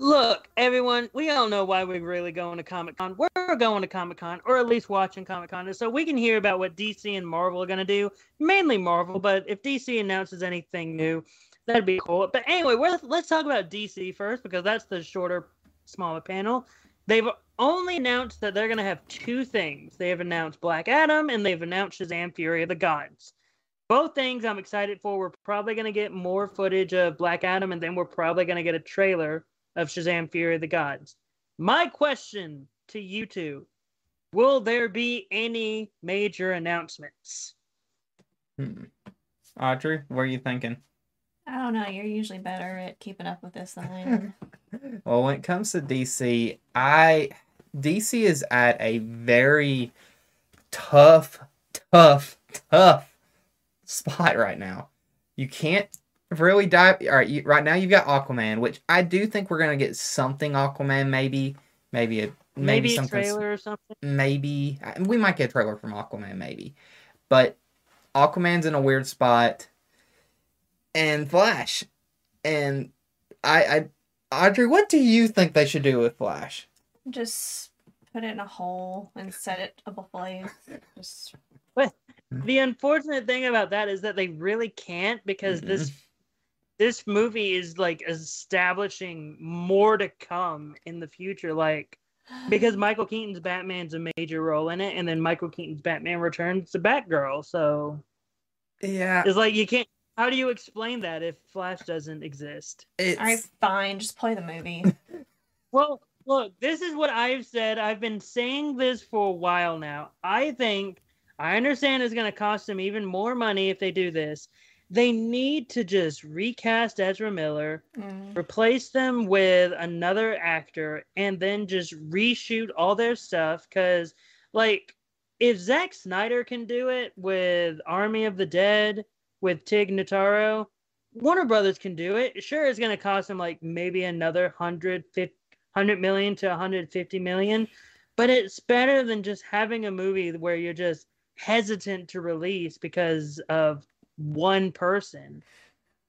Look, everyone, we all know why we're really going to Comic Con. We're going to Comic Con, or at least watching Comic Con, so we can hear about what DC and Marvel are going to do. Mainly Marvel, but if DC announces anything new, that'd be cool. But anyway, let's talk about DC first because that's the shorter, smaller panel. They've only announced that they're going to have two things. They have announced Black Adam and they've announced Shazam Fury of the Gods. Both things I'm excited for. We're probably going to get more footage of Black Adam and then we're probably going to get a trailer of Shazam Fury of the Gods. My question to you two Will there be any major announcements? Hmm. Audrey, what are you thinking? I don't know. You're usually better at keeping up with this than I am. (laughs) Well, when it comes to DC, I DC is at a very tough, tough, tough spot right now. You can't really dive. All right, you, right now you've got Aquaman, which I do think we're gonna get something Aquaman, maybe, maybe a maybe, Maybe, a something, trailer or something? maybe we might get a trailer from Aquaman, maybe, but Aquaman's in a weird spot, and Flash, and I, I, Audrey, what do you think they should do with Flash? Just put it in a hole and set it ablaze. Just hmm. The unfortunate thing about that is that they really can't because this mm-hmm. this movie is like establishing more to come in the future. Like because (sighs) Michael Keaton's Batman's a major role in it, and then Michael Keaton's Batman returns to Batgirl. So Yeah, it's like you can't. How do you explain that if Flash doesn't exist? it's all right, fine. Just play the movie. (laughs) Well, look, this is what I've said. I've been saying this for a while now. I think I understand it's going to cost them even more money if they do this. They need to just recast Ezra Miller, Mm. replace them with another actor, and then just reshoot all their stuff. Because, like, if Zack Snyder can do it with Army of the Dead, with Tig Notaro, Warner Brothers can do it. Sure, it's going to cost them like maybe another 150 100 million to 150 million, but it's better than just having a movie where you're just hesitant to release because of one person.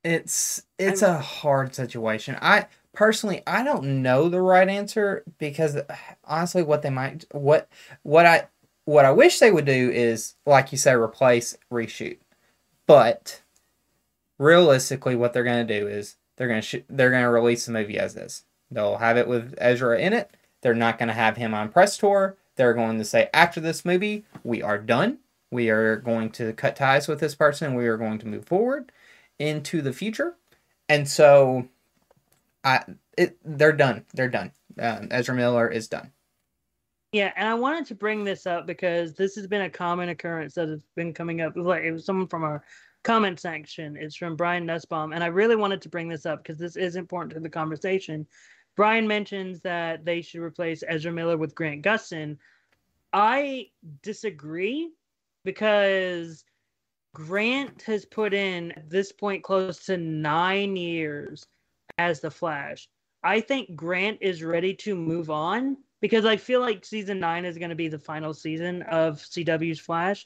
it's it's I'm- a hard situation. I personally I don't know the right answer because (sighs) honestly what they might what what I what I wish they would do is like you say replace reshoot. But realistically what they're going to do is they're going to sh- they're going to release the movie as is. They'll have it with Ezra in it. They're not going to have him on press tour. They're going to say after this movie, we are done. We are going to cut ties with this person. We are going to move forward into the future. And so I it they're done. They're done. Um, Ezra Miller is done. Yeah, and I wanted to bring this up because this has been a common occurrence that has been coming up. Like it was someone from our comment section. It's from Brian Nussbaum, and I really wanted to bring this up because this is important to the conversation. Brian mentions that they should replace Ezra Miller with Grant Gustin. I disagree because Grant has put in at this point close to nine years as the Flash. I think Grant is ready to move on because I feel like season nine is going to be the final season of CW's Flash.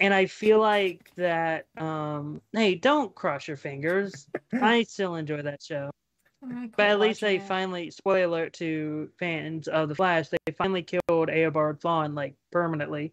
And I feel like that, um, hey, don't cross your fingers. (laughs) I still enjoy that show. But at least they finally, spoiler alert to fans of The Flash, they finally killed Eobard Thawne, like, permanently.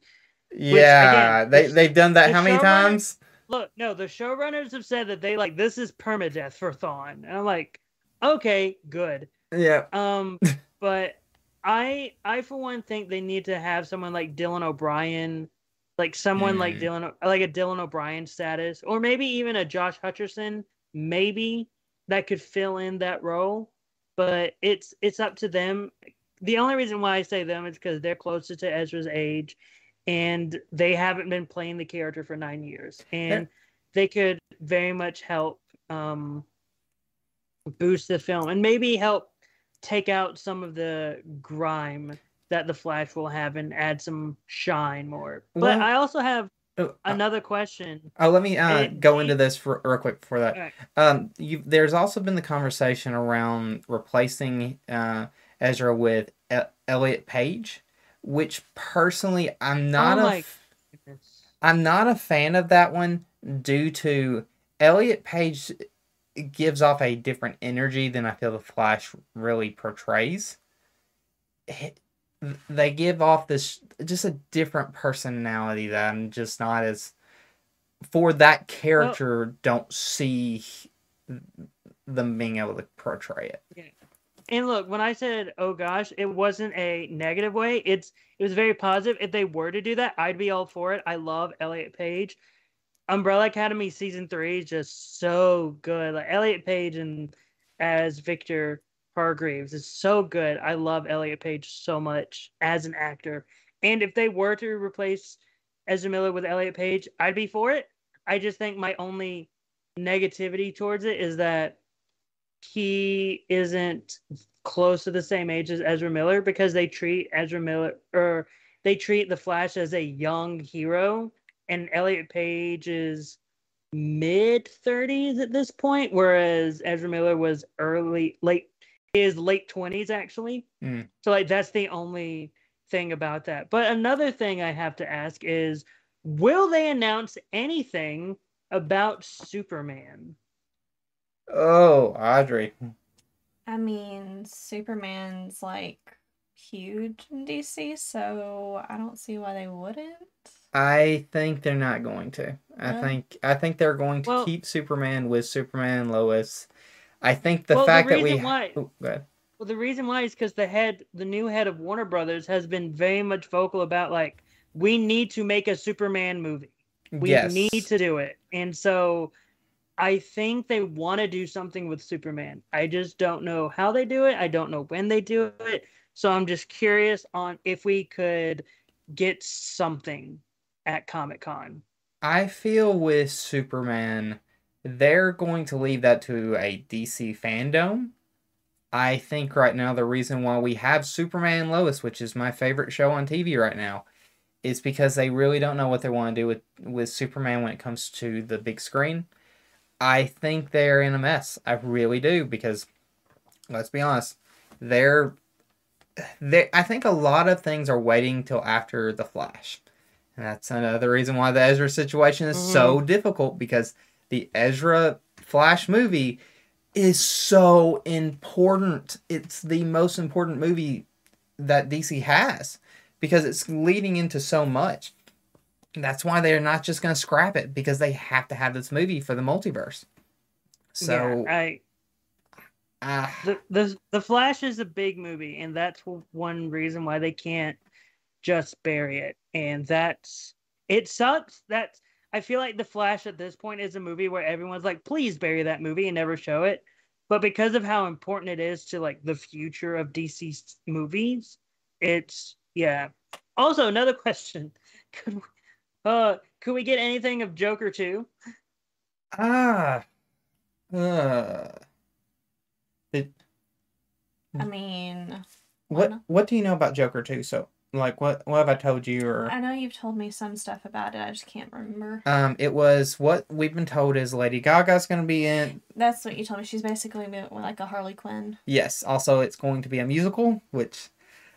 Yeah, again, they, the- they've done that the how many times? Look, no, the showrunners have said that they, like, this is permadeath for Thawne. And I'm like, okay, good. Yeah. Um, (laughs) but I, I for one think they need to have someone like Dylan O'Brien, like someone like Hmm. Dylan, like a Dylan O'Brien status, or maybe even a Josh Hutcherson, maybe that could fill in that role. But it's it's up to them. The only reason why I say them is because they're closer to Ezra's age, and they haven't been playing the character for nine years, and they could very much help um, boost the film and maybe help take out some of the grime that the Flash will have and add some shine more. But Well- I also have Oh, uh, another question. oh, let me uh, it- go into this for, real quick before that. Um, you, there's also been the conversation around replacing uh, Ezra with E- Elliot Page, which personally I'm not Oh a goodness. I'm not a fan of that one due to Elliot Page gives off a different energy than I feel the Flash really portrays. They give off this just a different personality that I'm just not as for that character don't see them being able to portray it. And look, when I said "oh gosh," it wasn't a negative way. It's it was very positive. If they were to do that, I'd be all for it. I love Elliot Page. Umbrella Academy season three is just so good. Like Elliot Page and as Victor Hargreaves is so good. I love Elliot Page so much as an actor. And if they were to replace Ezra Miller with Elliot Page, I'd be for it. I just think my only negativity towards it is that he isn't close to the same age as Ezra Miller because they treat Ezra Miller or they treat the Flash as a young hero and Elliot Page is mid 30s at this point whereas Ezra Miller was early late his late 20s actually. Mm. So like that's the only thing about that. But another thing I have to ask is will they announce anything about Superman? Oh, Audrey. I mean, Superman's like huge in DC, so I don't see why they wouldn't. I think they're not going to. I Yeah. think I think they're going to Well- keep Superman with Superman and Lois. I think the Well, the fact that we why- Oh. Well, the reason why is because the head, the new head of Warner Brothers, has been very much vocal about like we need to make a Superman movie. We yes. need to do it, and so I think they want to do something with Superman. I just don't know how they do it. I don't know when they do it. So I'm just curious on if we could get something at Comic Con. I feel with Superman, they're going to leave that to a DC fandom. I think right now the reason why we have Superman and Lois, which is my favorite show on TV right now, is because they really don't know what they want to do with, with Superman when it comes to the big screen. I think they're in a mess. I really do because let's be honest, they're they I think a lot of things are waiting till after the Flash. And that's another reason why the Ezra situation is so mm-hmm. difficult because the Ezra Flash movie is so important. It's the most important movie that DC has because it's leading into so much. That's why they're not just going to scrap it because they have to have this movie for the multiverse. So, yeah, I ah, the the the Flash is a big movie, and that's one reason why they can't just bury it. And that's it sucks. That I feel like the Flash at this point is a movie where everyone's like, please bury that movie and never show it. But because of how important it is to like the future of DC movies, it's yeah. Also, another (laughs) question: Could we, uh could we get anything of Joker two? ah, uh, it, I mean, Why what what do you know about Joker 2 so like what what have I told you or I know you've told me some stuff about it. I just can't remember. um it was what we've been told is Lady Gaga's going to be in. That's what you told me. She's basically like a Harley Quinn. Yes, also it's going to be a musical, which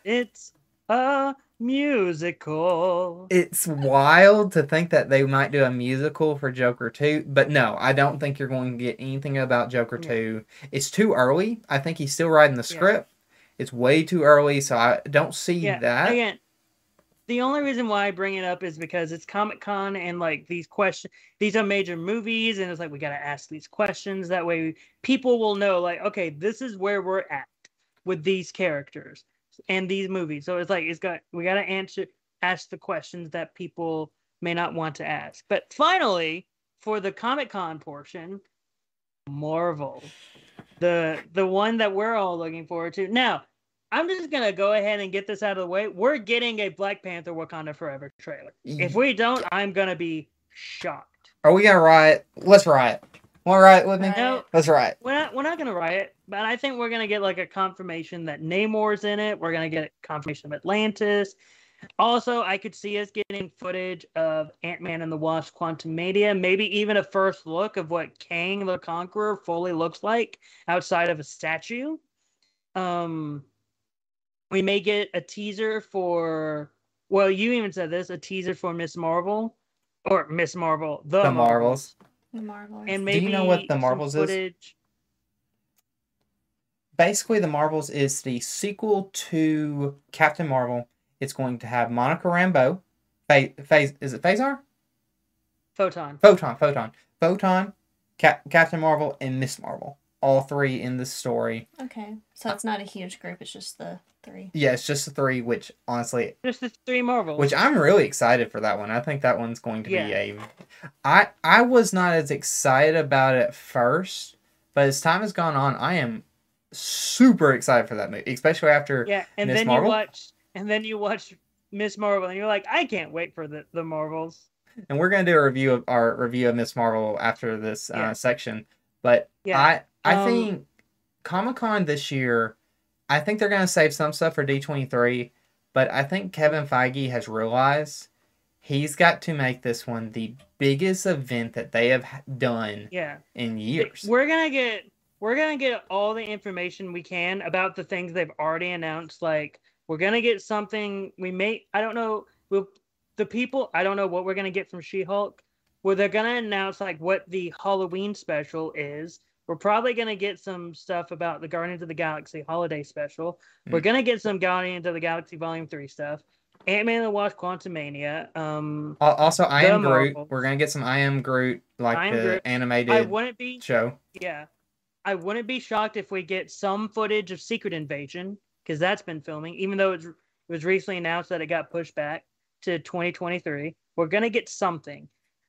It's a musical. it's wild to think that they might do a musical for Joker 2, but no, I don't think you're going to get anything about Joker Yeah. 2. It's too early. I think he's still writing the Yeah. script. It's way too early, so I don't see Yeah, that. again. The only reason why I bring it up is because it's Comic Con and like these questions, these are major movies, and it's like we gotta ask these questions. That way, people will know, like, okay, this is where we're at with these characters and these movies. So it's like it's got we gotta answer, ask the questions that people may not want to ask. But finally, for the Comic Con portion, Marvel, the the one that we're all looking forward to. Now, I'm just gonna go ahead and get this out of the way. We're getting a Black Panther Wakanda Forever trailer. If we don't, I'm gonna be shocked. Are we going to riot? Let's riot. Want to riot with me? No, Let's riot. we're not. We're not gonna riot, but I think we're gonna get like a confirmation that Namor's in it. We're gonna get confirmation of Atlantis. Also, I could see us getting footage of Ant Man and the Wasp: Quantumania, maybe even a first look of what Kang the Conqueror fully looks like outside of a statue. Um, we may get a teaser for. Well, you even said this: a teaser for Miss Marvel, or Miss Marvel, the, The Marvels. Marvels. The Marvels. and Do maybe you know what the some Marvels is? Basically, The Marvels is the sequel to Captain Marvel. It's going to have Monica Rambeau. Fa- Phase, is it Phasar? Photon. Photon, Photon, Photon, Cap- Captain Marvel, and Miss Marvel. All three in the story. Okay, so it's not a huge group. It's just the three. Yeah, it's just the three, which honestly, Just the three Marvels. which I'm really excited for that one. I think that one's going to be Yeah. a. I I was not as excited about it first, but as time has gone on, I am super excited for that movie, especially after. yeah, and Miss then Marvel? you watch, and then you watch Miss Marvel, and you're like, I can't wait for the the Marvels. And we're gonna do a review of our review of Miss Marvel after this uh, section. But Yeah. I I Um, think Comic Con this year, I think they're gonna save some stuff for D twenty three. But I think Kevin Feige has realized he's got to make this one the biggest event that they have done Yeah, in years. we're gonna get we're gonna get all the information we can about the things they've already announced. Like we're gonna get something. We may I don't know. We'll, the people I don't know what we're gonna get from She Hulk. Where they're gonna announce like what the Halloween special is. We're probably gonna get some stuff about the Guardians of the Galaxy holiday special. We're Mm. gonna get some Guardians of the Galaxy Volume Three stuff. Ant Man and the Wasp: Quantumania. Um, Al- Also, I am Groot. We're gonna get some I am Groot, like Am the Groot. animated I wouldn't be show. Yeah. I wouldn't be shocked if we get some footage of Secret Invasion because that's been filming, even though it was recently announced that it got pushed back to 2023. We're going to get something.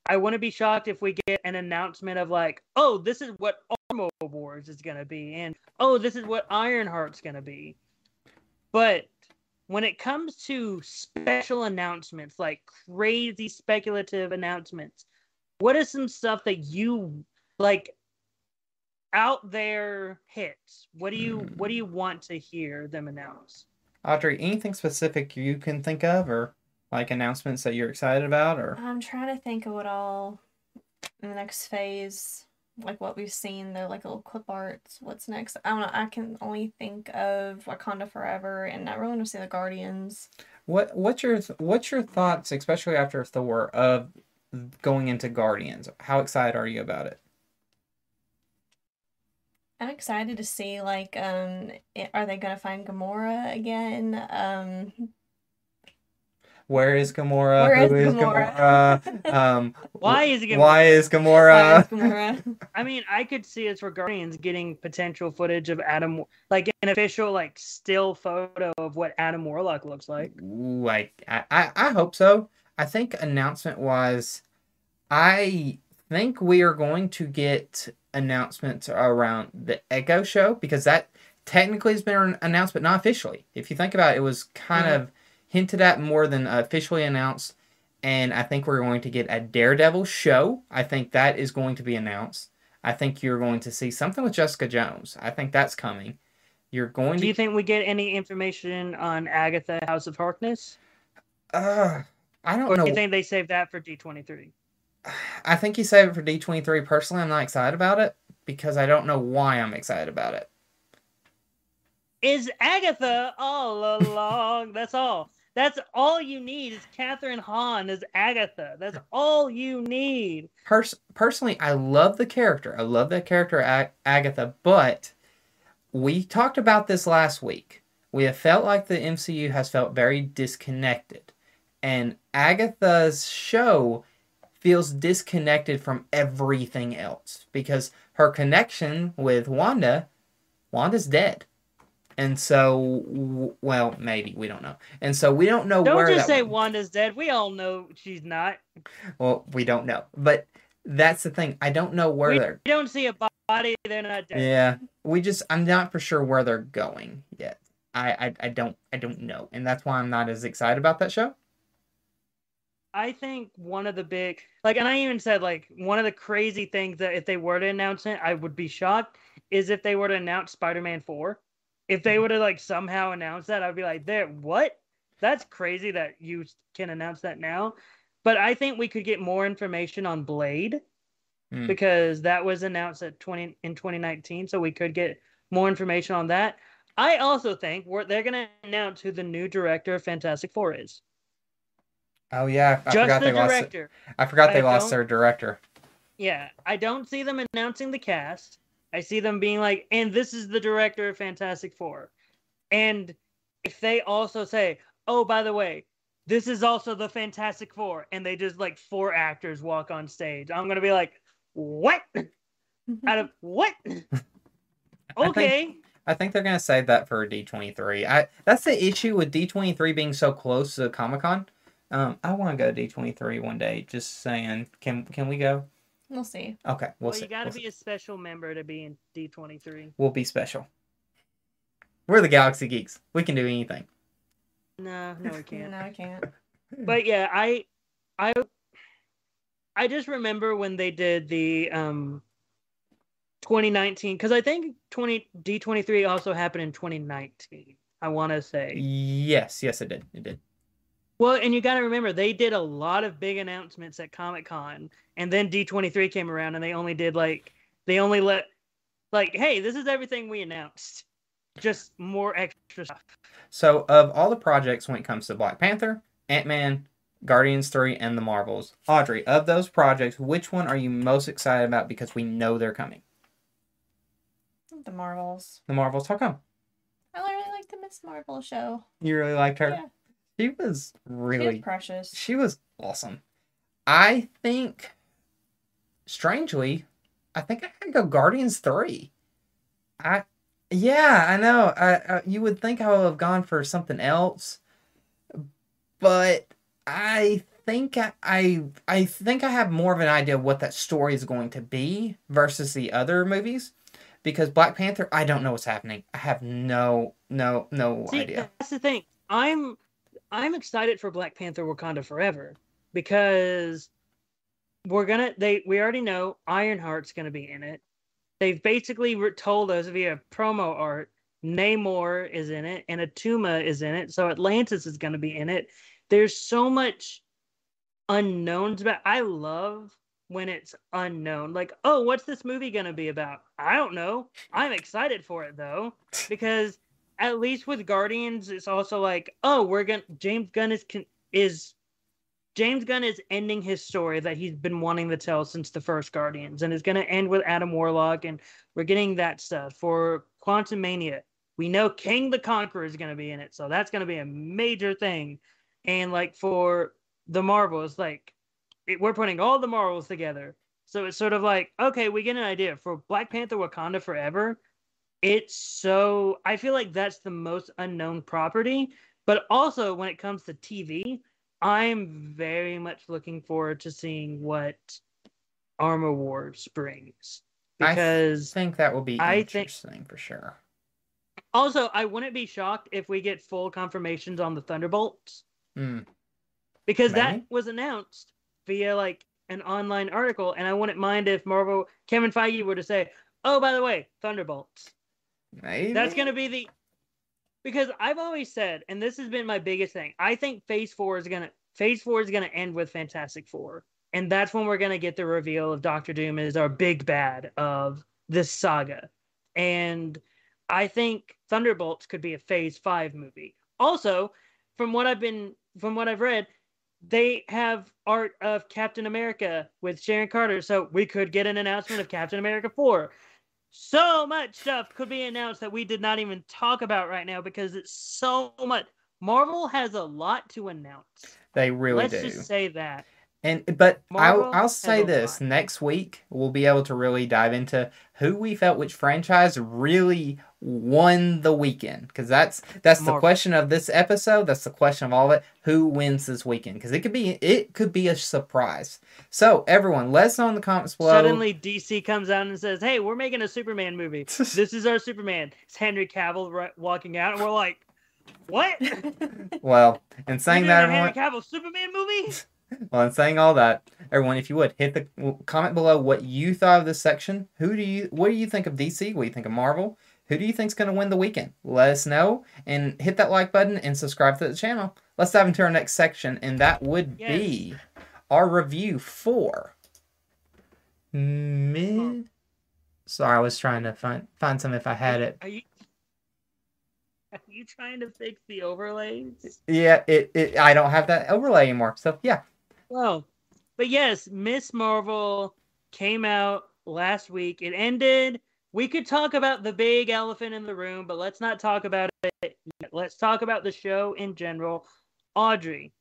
I wouldn't be shocked if we get an announcement of, like, oh, this is what Armor Wars is going to be, and oh, this is what Ironheart's going to be. But when it comes to special announcements, like crazy speculative announcements, what is some stuff that you like out there hits what do you what do you want to hear them announce Audrey, anything specific you can think of, or like announcements that you're excited about, or I'm trying to think of what all in the next phase, like what we've seen. They're like little clip arts. What's next? I don't know. I can only think of Wakanda Forever, and I really want to see the Guardians. What what's your what's your thoughts, especially after Thor, of going into Guardians? How excited are you about it? I'm excited to see like um are they gonna find Gamora again? Um Where is Gamora? Where Who is is Gamora? Gamora? (laughs) um, (laughs) why is it gonna why is why Gamora? is Gamora? (laughs) i mean i could see us for guardians getting potential footage of adam like an official like still photo of what adam warlock looks like Like, I, I I hope so. I think announcement wise, I think we are going to get announcements around the Echo show because that technically has been announced, but not officially. If you think about it, it was kind Mhm. of hinted at more than officially announced. And I think we're going to get a Daredevil show. I think that is going to be announced. I think you're going to see something with Jessica Jones. I think that's coming. You're going Do to you think we get any information on Agatha House of Harkness? uh I don't Or know. do you think they saved that for D23? I think you save it for D23. Personally, I'm not excited about it because I don't know why I'm excited about it. Is Agatha all along? That's all. That's all you need is Kathryn Hahn as Agatha. That's all you need. Pers- personally, I love the character. I love that character, Ag- Agatha, but we talked about this last week. We have felt like the MCU has felt very disconnected. And Agatha's show feels disconnected from everything else because her connection with Wanda, Wanda's dead. And so, well, maybe we don't know. And so we don't know where Don't just say went. Wanda's dead. We all know she's not. Well, we don't know. But that's the thing. I don't know where We they're. You don't see a body, they're not dead. Yeah, we just. I'm not for sure where they're going yet. I, I I don't I don't know, and that's why I'm not as excited about that show. I think one of the big like and I even said like one of the crazy things that if they were to announce it, I would be shocked is if they were to announce Spider-Man 4. If they were to like somehow announce that, I'd be like, there what? That's crazy that you can announce that now. But I think we could get more information on Blade Hmm. because that was announced at 20 in 2019, so we could get more information on that. I also think we're, they're going to announce who the new director of Fantastic Four is. Oh yeah, I Just forgot the they lost. director. I forgot they I lost their director. Yeah, I don't see them announcing the cast. I see them being like, and this is the director of Fantastic Four. And if they also say, oh, by the way, this is also the Fantastic Four, and they just like four actors walk on stage, I'm gonna be like, what? (laughs) Out of what? I Okay. think, I think they're gonna save that for D23. I that's the issue with D23 being so close to Comic Con. Um, I want to go to D23 one day. Just saying, can can we go? We'll see. Okay, we'll well, see. you gotta we'll, be see. a special member to be in D23. we'll be special. We're the Galaxy Geeks. We can do anything. No, no, we can't. (laughs) No, I can't. but yeah i i i just remember when they did the um 2019 because i think 20 d23 also happened in 2019 i want to say Yes, yes, it did. It did. Well and you got to remember they did a lot of big announcements at comic-con and then d23 came around and they only did like they only let like hey this is everything we announced just more extra stuff So, of all the projects when it comes to Black Panther, Ant Man, Guardians 3, and the Marvels, Audrey, of those projects, which one are you most excited about because we know they're coming? The Marvels. The Marvels, how come? I really like the Miss Marvel show. You really liked her? Yeah. She was She was really, precious. she was awesome. I think, strangely, I think I could go Guardians 3. I, yeah, I know. I, I you would think I would have gone for something else, but I think I, I I think I have more of an idea of what that story is going to be versus the other movies, because Black Panther, I don't know what's happening. I have no no no See, idea. that's the thing. I'm I'm excited for Black Panther Wakanda Forever because we're gonna they we already know Ironheart's gonna be in it. They've basically told us via promo art Namor is in it and Atuma is in it, so Atlantis is gonna be in it. There's so much unknowns about. I love when it's unknown. Like, oh, what's this movie gonna be about? I don't know. I'm excited for it though because at least with Guardians, it's also like, oh, we're gonna James Gunn is con- is James Gunn is ending his story that he's been wanting to tell since the first Guardians, and it's gonna end with Adam Warlock, and we're getting that stuff for Quantumania. We know Kang the Conqueror is gonna be in it, so that's gonna be a major thing. And like for the Marvels, like it, we're putting all the Marvels together. So it's sort of like, okay, we get an idea for Black Panther Wakanda Forever it's so I feel like that's the most unknown property. But also when it comes to TV, I'm very much looking forward to seeing what Armor Wars brings. Because I think that will be I think- interesting for sure. also I wouldn't be shocked if we get full confirmations on the Thunderbolts. Hmm. Because that was announced via like an online article, and I wouldn't mind if Marvel Kevin Feige were to say, Oh, by the way, Thunderbolts. Maybe. That's gonna be the because I've always said, and this has been my biggest thing. I think Phase Four is gonna Phase Four is gonna end with Fantastic Four, and that's when we're gonna get the reveal of Doctor Doom is our big bad of this saga, and I think Thunderbolts could be a Phase Five movie. Also, from what I've been from what I've read, they have art of Captain America with Sharon Carter, so we could get an announcement of Captain America 4. So much stuff could be announced that we did not even talk about right now because it's so much. Marvel has a lot to announce. They really Let's do. just say that. And but Marvel I'll I'll say this next week we'll be able to really dive into who we felt which franchise really won the weekend because that's that's the question of this episode. That's the question of all of it. Who wins this weekend? Because it could be it could be a surprise. So everyone, let us know in the comments below. Suddenly, DC comes out and says, "Hey, we're making a Superman movie. (laughs) this is our Superman." It's Henry Cavill walking out, and we're like, "What?" (laughs) well, and saying that, everyone. Henry Cavill Superman movie? (laughs) Well, and saying all that, everyone, if you would hit the comment below what you thought of this section. Who do you, what do you think of DC? What do you think of Marvel? Who do you think's going to win the weekend? Let us know and hit that like button and subscribe to the channel. Let's dive into our next section, and that would Yes. be our review for mid. Sorry, I was trying to find find some if I had it. Are you? Are you trying to fix the overlays? Yeah, it, it I don't have that overlay anymore. So yeah, Well, but yes, Miss Marvel came out last week. It ended. We could talk about the big elephant in the room, but let's not talk about it. Yet. Let's talk about the show in general. Audrey,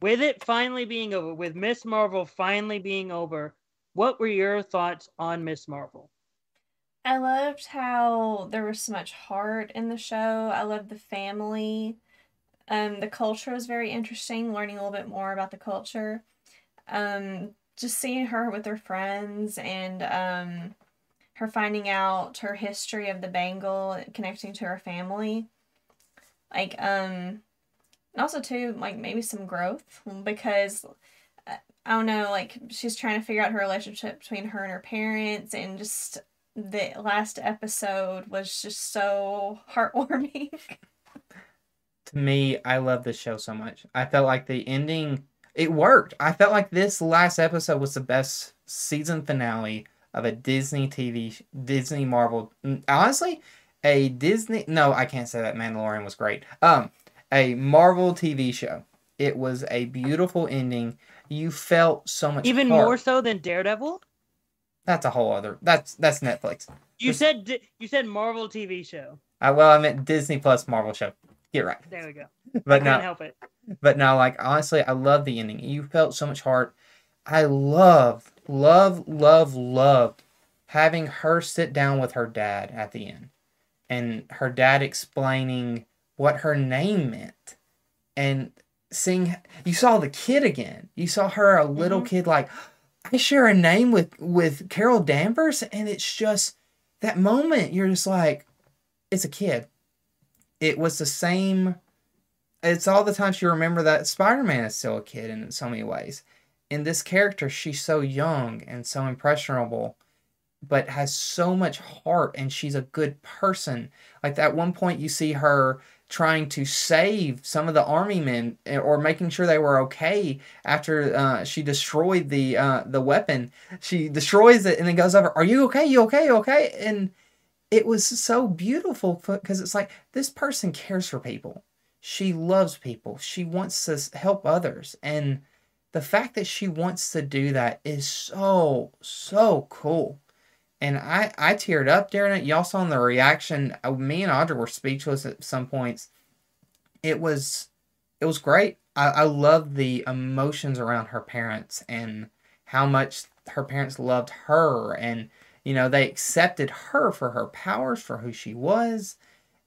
with it finally being over, with Miss Marvel finally being over, what were your thoughts on Miss Marvel? I loved how there was so much heart in the show. I loved the family. Um, the culture was very interesting, learning a little bit more about the culture. Um, just seeing her with her friends and um, her finding out her history of the bangle, connecting to her family. Like, um, and also too, like maybe some growth because uh, I don't know, like she's trying to figure out her relationship between her and her parents and just the last episode was just so (laughs) heartwarming. to me, I love this show so much. I felt like the ending it worked. I felt like this last episode was the best season finale of a Disney TV Disney Marvel. Honestly, a Disney no, I can't say that Mandalorian was great. Um a Marvel TV show. It was a beautiful ending. You felt so much Even heart. more so than Daredevil? That's a whole other. That's that's Netflix. You said you said Marvel TV show. I, well, I meant Disney Plus Marvel show. Get right. There we go. But I no, can't help it. But now, like honestly, I love the ending. You felt so much heart. I love, love, love, love having her sit down with her dad at the end, and her dad explaining what her name meant, and seeing you saw the kid again. You saw her a little Mhm. kid like I share a name with with Carol Danvers, and it's just that moment. You're just like, it's a kid. It was the same it's all the times you remember that Spider-Man is still a kid in so many ways. In this character, she's so young and so impressionable, but has so much heart and she's a good person. Like at one point you see her trying to save some of the army men eh, or making sure they were okay after uh, she destroyed the uh, the weapon. She destroys it and then goes over, "Are you okay? You okay? You okay?" And it was so beautiful because it's like this person cares for people she loves people she wants to help others and the fact that she wants to do that is so so cool. And i i teared up during it. Y'all saw in the reaction Uh, me and audrey were speechless at some points. It was it was great. I i love the emotions around her parents and how much her parents loved her and you know they accepted her for her powers for who she was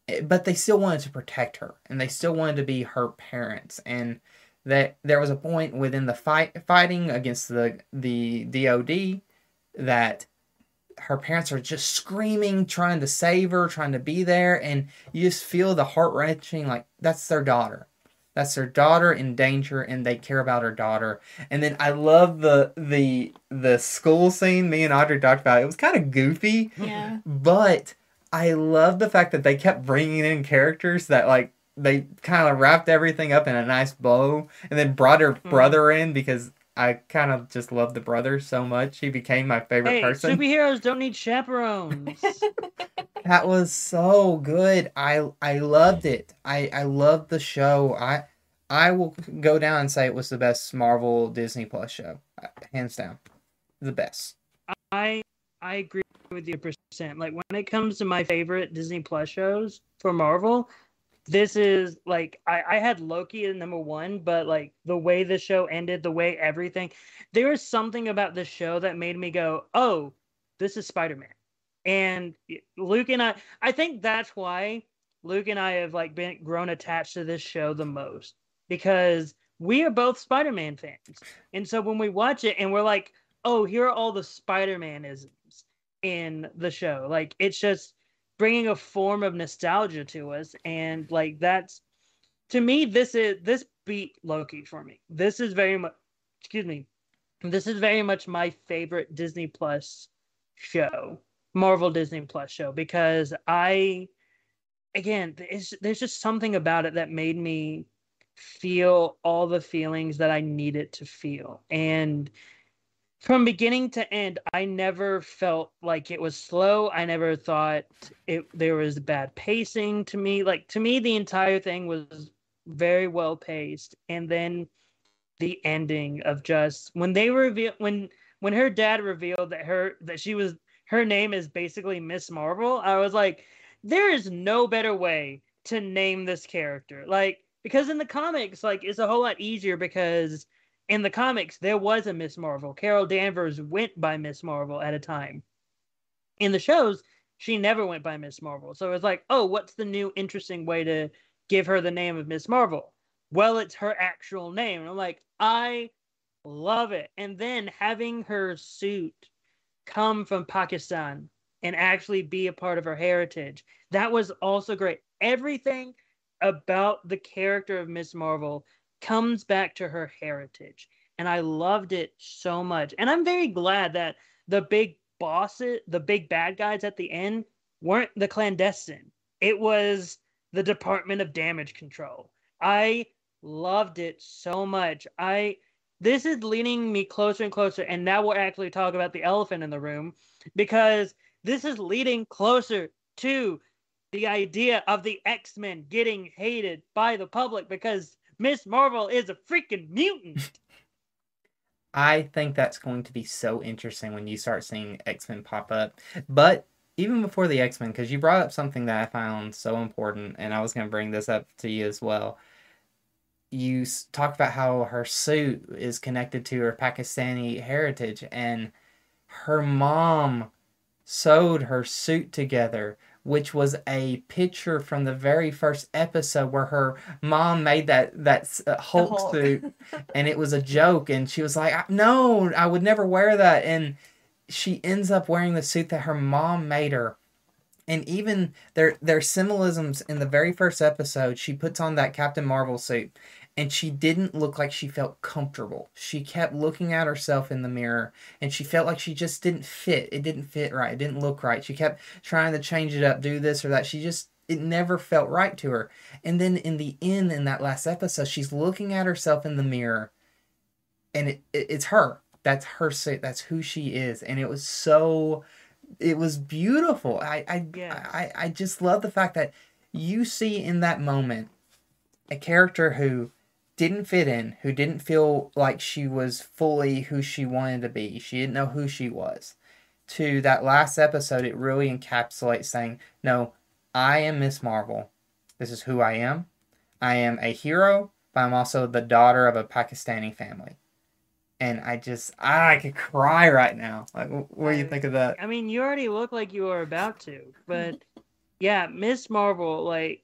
eh, but they still wanted to protect her and they still wanted to be her parents. And that there was a point within the fight fighting against the the DOD that her parents are just screaming trying to save her trying to be there and you just feel the heart wrenching like that's their daughter. That's their daughter in danger and they care about her daughter. And then i love the the the school scene me and audrey talked about. It was kind of goofy yeah. but I love the fact that they kept bringing in characters that like they kind of wrapped everything up in a nice bow and then brought her Mhm. brother in because I kind of just love the brother so much. He became my favorite Hey, person. superheroes don't need chaperones. (laughs) That was so good. I I loved it. I I loved the show. I I will go down and say it was the best Marvel Disney Plus show, uh, hands down, the best. I I agree with you percent. Like when it comes to my favorite Disney Plus shows for Marvel, this is like I, I had Loki at number one, but like the way the show ended, the way everything, there was something about the show that made me go, "Oh, this is Spider Man." And Luke and I, I think that's why Luke and I have like been grown attached to this show the most because we are both Spider Man fans, and so when we watch it and we're like, "Oh, here are all the Spider Man isms in the show," like it's just bringing a form of nostalgia to us. And like that's to me this is this beat loki for me. This is very much excuse me. This is very much my favorite disney plus show marvel disney plus show because i again there's just something about it that made me feel all the feelings that i needed to feel. And from beginning to end i never felt like it was slow. I never thought it there was bad pacing to me. Like to me the entire thing was very well paced. And then the ending of just when they reveal when when her dad revealed that her that she was her name is basically miss marvel i was like there is no better way to name this character. Like because in the comics like it's a whole lot easier because in the comics, there was a Miss Marvel. Carol Danvers went by Miss Marvel at a time. In the shows, she never went by Miss Marvel. So it was like, oh, what's the new interesting way to give her the name of Miss Marvel? Well, it's her actual name. And I'm like, I love it. And then having her suit come from Pakistan and actually be a part of her heritage, that was also great. Everything about the character of Miss Marvel comes back to her heritage. And I loved it so much. And I'm very glad that the big bosses, the big bad guys at the end, weren't the clandestine. It was the Department of Damage Control. I loved it so much. I this is leading me closer and closer, and now we'll actually talk about the elephant in the room because this is leading closer to the idea of the X-Men getting hated by the public because Miss Marvel is a freaking mutant. (laughs) I think that's going to be so interesting when you start seeing X Men pop up. But even before the X Men, because you brought up something that I found so important, and I was going to bring this up to you as well. You talked about how her suit is connected to her Pakistani heritage, and her mom sewed her suit together which was a picture from the very first episode where her mom made that that uh, Hulk, Hulk. suit, (laughs) and it was a joke, and she was like, "No, I would never wear that," and she ends up wearing the suit that her mom made her. And even their their symbolisms in the very first episode. She puts on that Captain Marvel suit, and she didn't look like she felt comfortable. She kept looking at herself in the mirror and she felt like she just didn't fit. It didn't fit right. It didn't look right. She kept trying to change it up, do this or that. She just it never felt right to her. And then in the end in that last episode, she's looking at herself in the mirror and it, it it's her. That's her. That's who she is. And it was so it was beautiful. I I. I I just love the fact that you see in that moment a character who didn't fit in, who didn't feel like she was fully who she wanted to be. She didn't know who she was. To that last episode, it really encapsulates saying, No, I am Miss Marvel. This is who I am. I am a hero, but I'm also the daughter of a Pakistani family. And I just, I could cry right now. Like, what do you think of that? I mean, you already look like you were about to, but yeah, Miss Marvel, like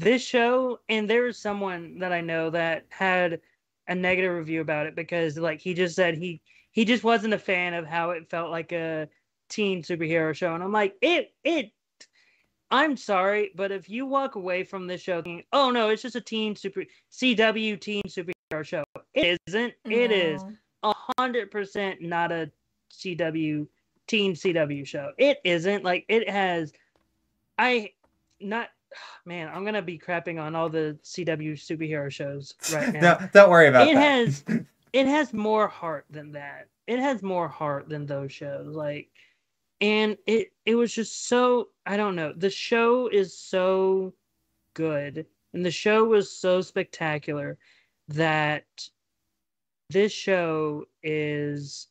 this show, and there was someone that I know that had a negative review about it because like he just said he he just wasn't a fan of how it felt like a teen superhero show, and I'm like it it. I'm sorry, but if you walk away from this show thinking, "Oh no, it's just a teen super CW teen superhero show," it isn't. It is a hundred percent not a CW teen CW show. It isn't like it has I not man, I'm gonna be crapping on all the CW superhero shows right (laughs) now. no, don't worry about it that. has (laughs) it has more heart than that. It has more heart than those shows. Like and it it was just so I don't know. The show is so good and the show was so spectacular that this show is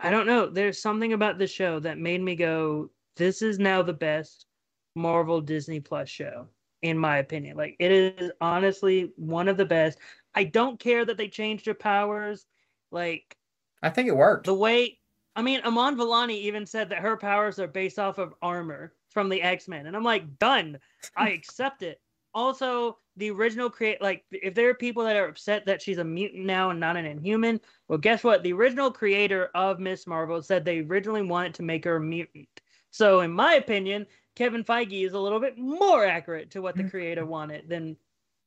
I don't know, there's something about the show that made me go this is now the best Marvel Disney Plus show in my opinion. Like it is honestly one of the best. I don't care that they changed her powers. Like I think it worked. the way I mean, Iman Vellani even said that her powers are based off of armor from the X Men, and I'm like, done. I (laughs) accept it. Also, the original create like if there are people that are upset that she's a mutant now and not an inhuman, well, guess what? The original creator of Miss Marvel said they originally wanted to make her a mutant. So, in my opinion, Kevin Feige is a little bit more accurate to what the mm-hmm. creator wanted than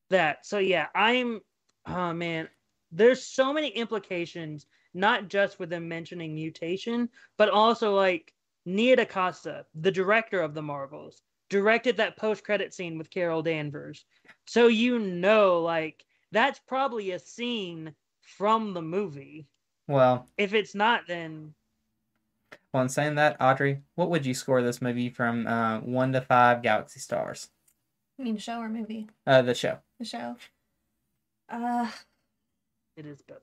that. So, yeah, I'm. Oh man, there's so many implications not just with them mentioning mutation, but also like Nia DaCosta, the director of the Marvels, directed that post-credit scene with Carol Danvers. So you know, like that's probably a scene from the movie. Well, If it's not, then well, in saying that, Audrey, what would you score this movie from uh, one to five Galaxy Stars? I mean, show or movie? Uh, the show. The show. Uh, it is both.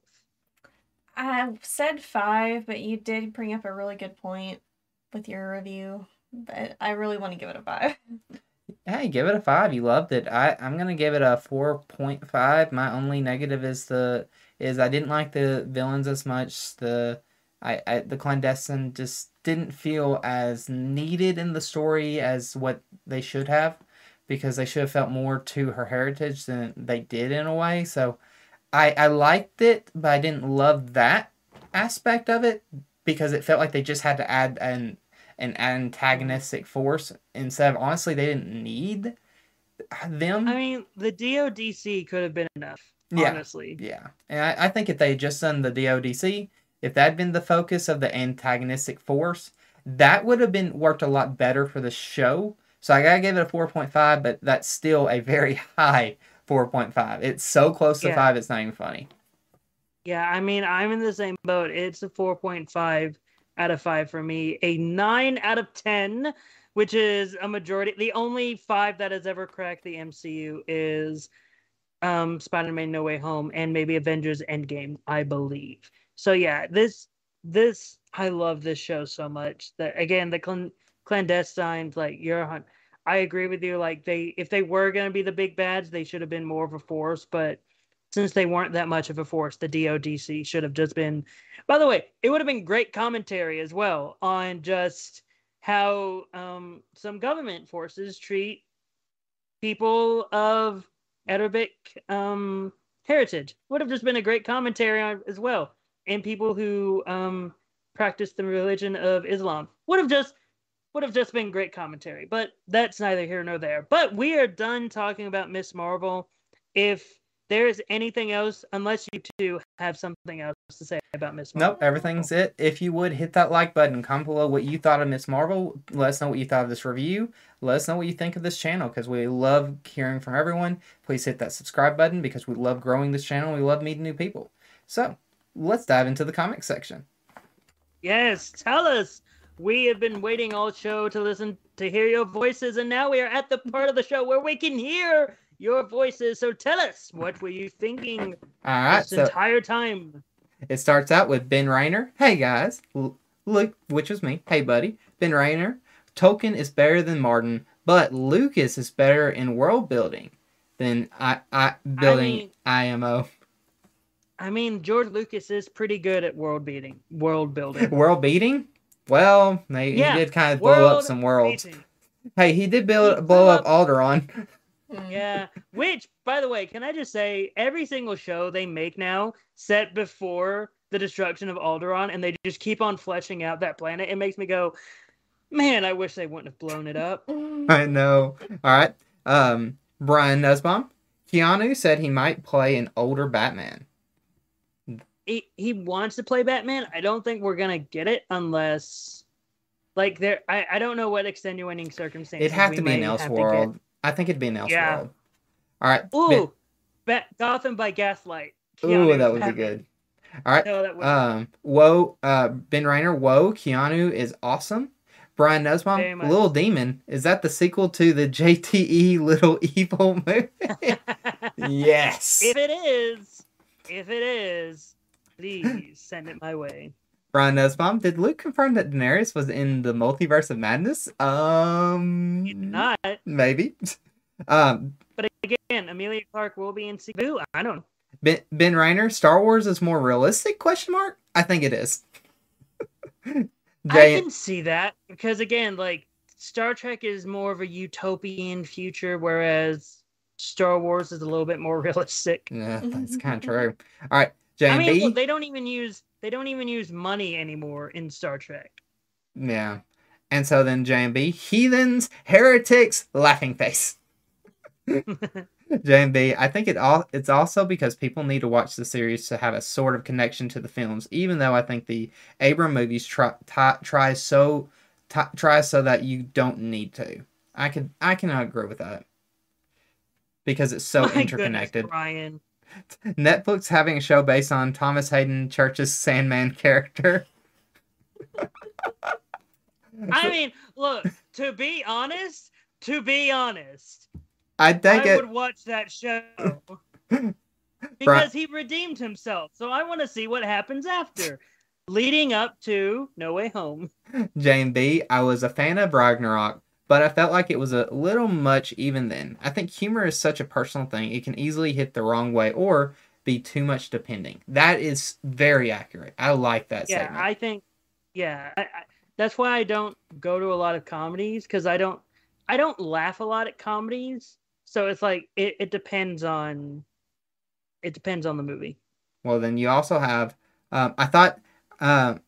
I said five, but you did bring up a really good point with your review. But I really want to give it a five. Hey, give it a five. You loved it. I I'm gonna give it a four point five. My only negative is the is I didn't like the villains as much. The I, I the clandestine just didn't feel as needed in the story as what they should have, because they should have felt more to her heritage than they did in a way. So, I I liked it, but I didn't love that aspect of it because it felt like they just had to add an an antagonistic force instead of honestly they didn't need them. I mean, the DODC could have been enough. Yeah. Honestly, yeah, and I, I think if they had just done the DODC, if that had been the focus of the antagonistic force, that would have been worked a lot better for the show. So I gotta give it a four point five, but that's still a very (laughs) high four point five. It's so close to Yeah. five, it's not even funny. Yeah, I mean, I'm in the same boat. It's a 4.5 out of 5 for me. A 9 out of 10, which is a majority. The only 5 that has ever cracked the MCU is um Spider-Man No Way Home and maybe Avengers Endgame, I believe. So yeah, this this I love this show so much. That again, the clan- clandestines like you're hun- I agree with you like they if they were going to be the big bads, they should have been more of a force, but since they weren't that much of a force, the DODC should have just been. By the way, it would have been great commentary as well on just how um, some government forces treat people of Arabic um, heritage. Would have just been a great commentary on as well, and people who um, practice the religion of Islam would have just would have just been great commentary. But that's neither here nor there. But we are done talking about Miss Marvel. If there is anything else, unless you two have something else to say about Miss Marvel. Nope, everything's it. If you would hit that like button, comment below what you thought of Miss Marvel. Let us know what you thought of this review. Let us know what you think of this channel because we love hearing from everyone. Please hit that subscribe button because we love growing this channel. We love meeting new people. So let's dive into the comic section. Yes, tell us. We have been waiting all show to listen to hear your voices, and now we are at the part of the show where we can hear your voices. So tell us, what were you thinking All right, this so entire time? it starts out with Ben Rayner. Hey guys, look, which was me. Hey buddy, Ben Rayner. Tolkien is better than Martin, but Lucas is better in world building than I, I building mean- IMO. I mean, George Lucas is pretty good at world beating, world building. (laughs) World beating? Well, they, Yeah, he did kind of blow up some worlds. beating. Hey, he did build He blow blew up Alderaan. Mm. Yeah. Which, by the way, can I just say, every single show they make now set before the destruction of Alderaan, and they just keep on fleshing out that planet. It makes me go, man, I wish they wouldn't have blown it up. Mm. I know. All right. Um, Brian Nussbaum. Keanu said he might play an older Batman. He he wants to play Batman. I don't think we're gonna get it unless Like there, I, I don't know what extenuating circumstances. It'd have to be an. Elseworld. I think it'd be an Elseworld. Yeah. All right. Ooh, Ba- Gotham by Gaslight. Ooh, that would be good. All right. No, that would. Um, whoa, uh, Ben Rainer, whoa, Keanu is awesome. Brian Nussbaum. Little Demon, is that the sequel to the (laughs) JTE Little Evil (laughs) movie? (laughs) yes. if it is, if it is, please send it my way. Brian Nussbaum, did Luke confirm that Daenerys was in the Multiverse of Madness? Um, Not, maybe. (laughs) Um, but again, Emilia Clarke will be in season two. I don't know. Ben, ben Reiner, Star Wars is more realistic? Question mark. I think it is. (laughs) I Jay, can see that because again, like Star Trek is more of a utopian future, whereas Star Wars is a little bit more (laughs) realistic. yeah, that's kind of true. All right, I mean, look, they don't even use they don't even use money anymore in Star Trek. Yeah. And so then J and B, heathens, heretics, laughing face. (laughs) J and B, I think it all it's also because people need to watch the series to have a sort of connection to the films, even though I think the Abram movies try try, try so t- try so that you don't need to. I can I can agree with that. Because it's so My goodness, interconnected. Brian. (laughs) Netflix having a show based on Thomas Haden Church's Sandman character. (laughs) I mean, look, to be honest, to be honest, I think I it would watch that show (laughs) because he redeemed himself. So I want to see what happens after, leading up to No Way Home. Jane B. I was a fan of Ragnarok, but I felt like it was a little much even then. I think humor is such a personal thing; it can easily hit the wrong way or be too much depending. That is very accurate. I like that Yeah, statement. I think, yeah, I, I, that's why I don't go to a lot of comedies because I don't, I don't laugh a lot at comedies. So it's like it, it depends on, it depends on the movie. Well, then you also have. Um, I thought. Um,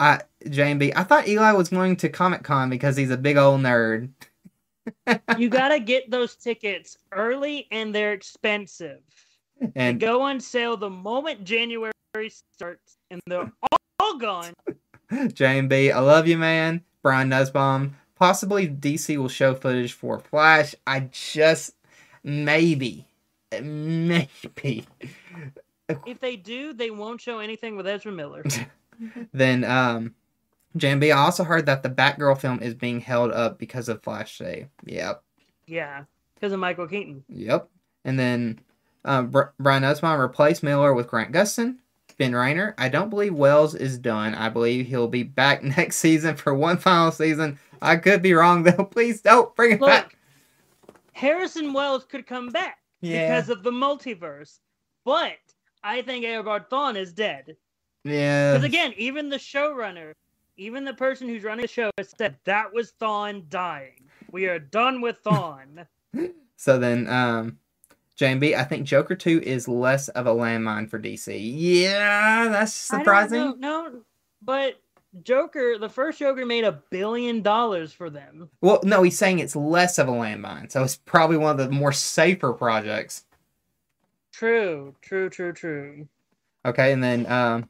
I Jane B. I thought Eli was going to Comic Con because he's a big old nerd. (laughs) You gotta get those tickets early, and they're expensive. They And go on sale the moment January starts, and they're all, all gone. (laughs) Jane B. I love you, man. Brian Nussbaum. Possibly DC will show footage for Flash. I just maybe, maybe. If they do, they won't show anything with Ezra Miller. (laughs) Then um. I also heard that the Batgirl film is being held up because of Flash Day. Yep, Yeah, because of Michael Keaton. yep. And then um, Br- Brian Nussbaum replaced Miller with Grant Gustin. Ben Reiner. I don't believe Wells is done. I believe he'll be back (laughs) next season for one final season. I could be wrong though. (laughs) Please don't bring it back. Harrison Wells could come back because of the multiverse, but I think Eobard Thawne is dead. Yeah. Because again, even the showrunner, even the person who's running the show, has said that was Thawne dying. We are done with Thawne. (laughs) So then, um, Jane B, I think Joker 2 is less of a landmine for DC. Yeah, that's surprising. No, but Joker, the first Joker made a billion dollars for them. Well, no, he's saying it's less of a landmine. So it's probably one of the more safer projects. True, true, true, true. Okay, and then um,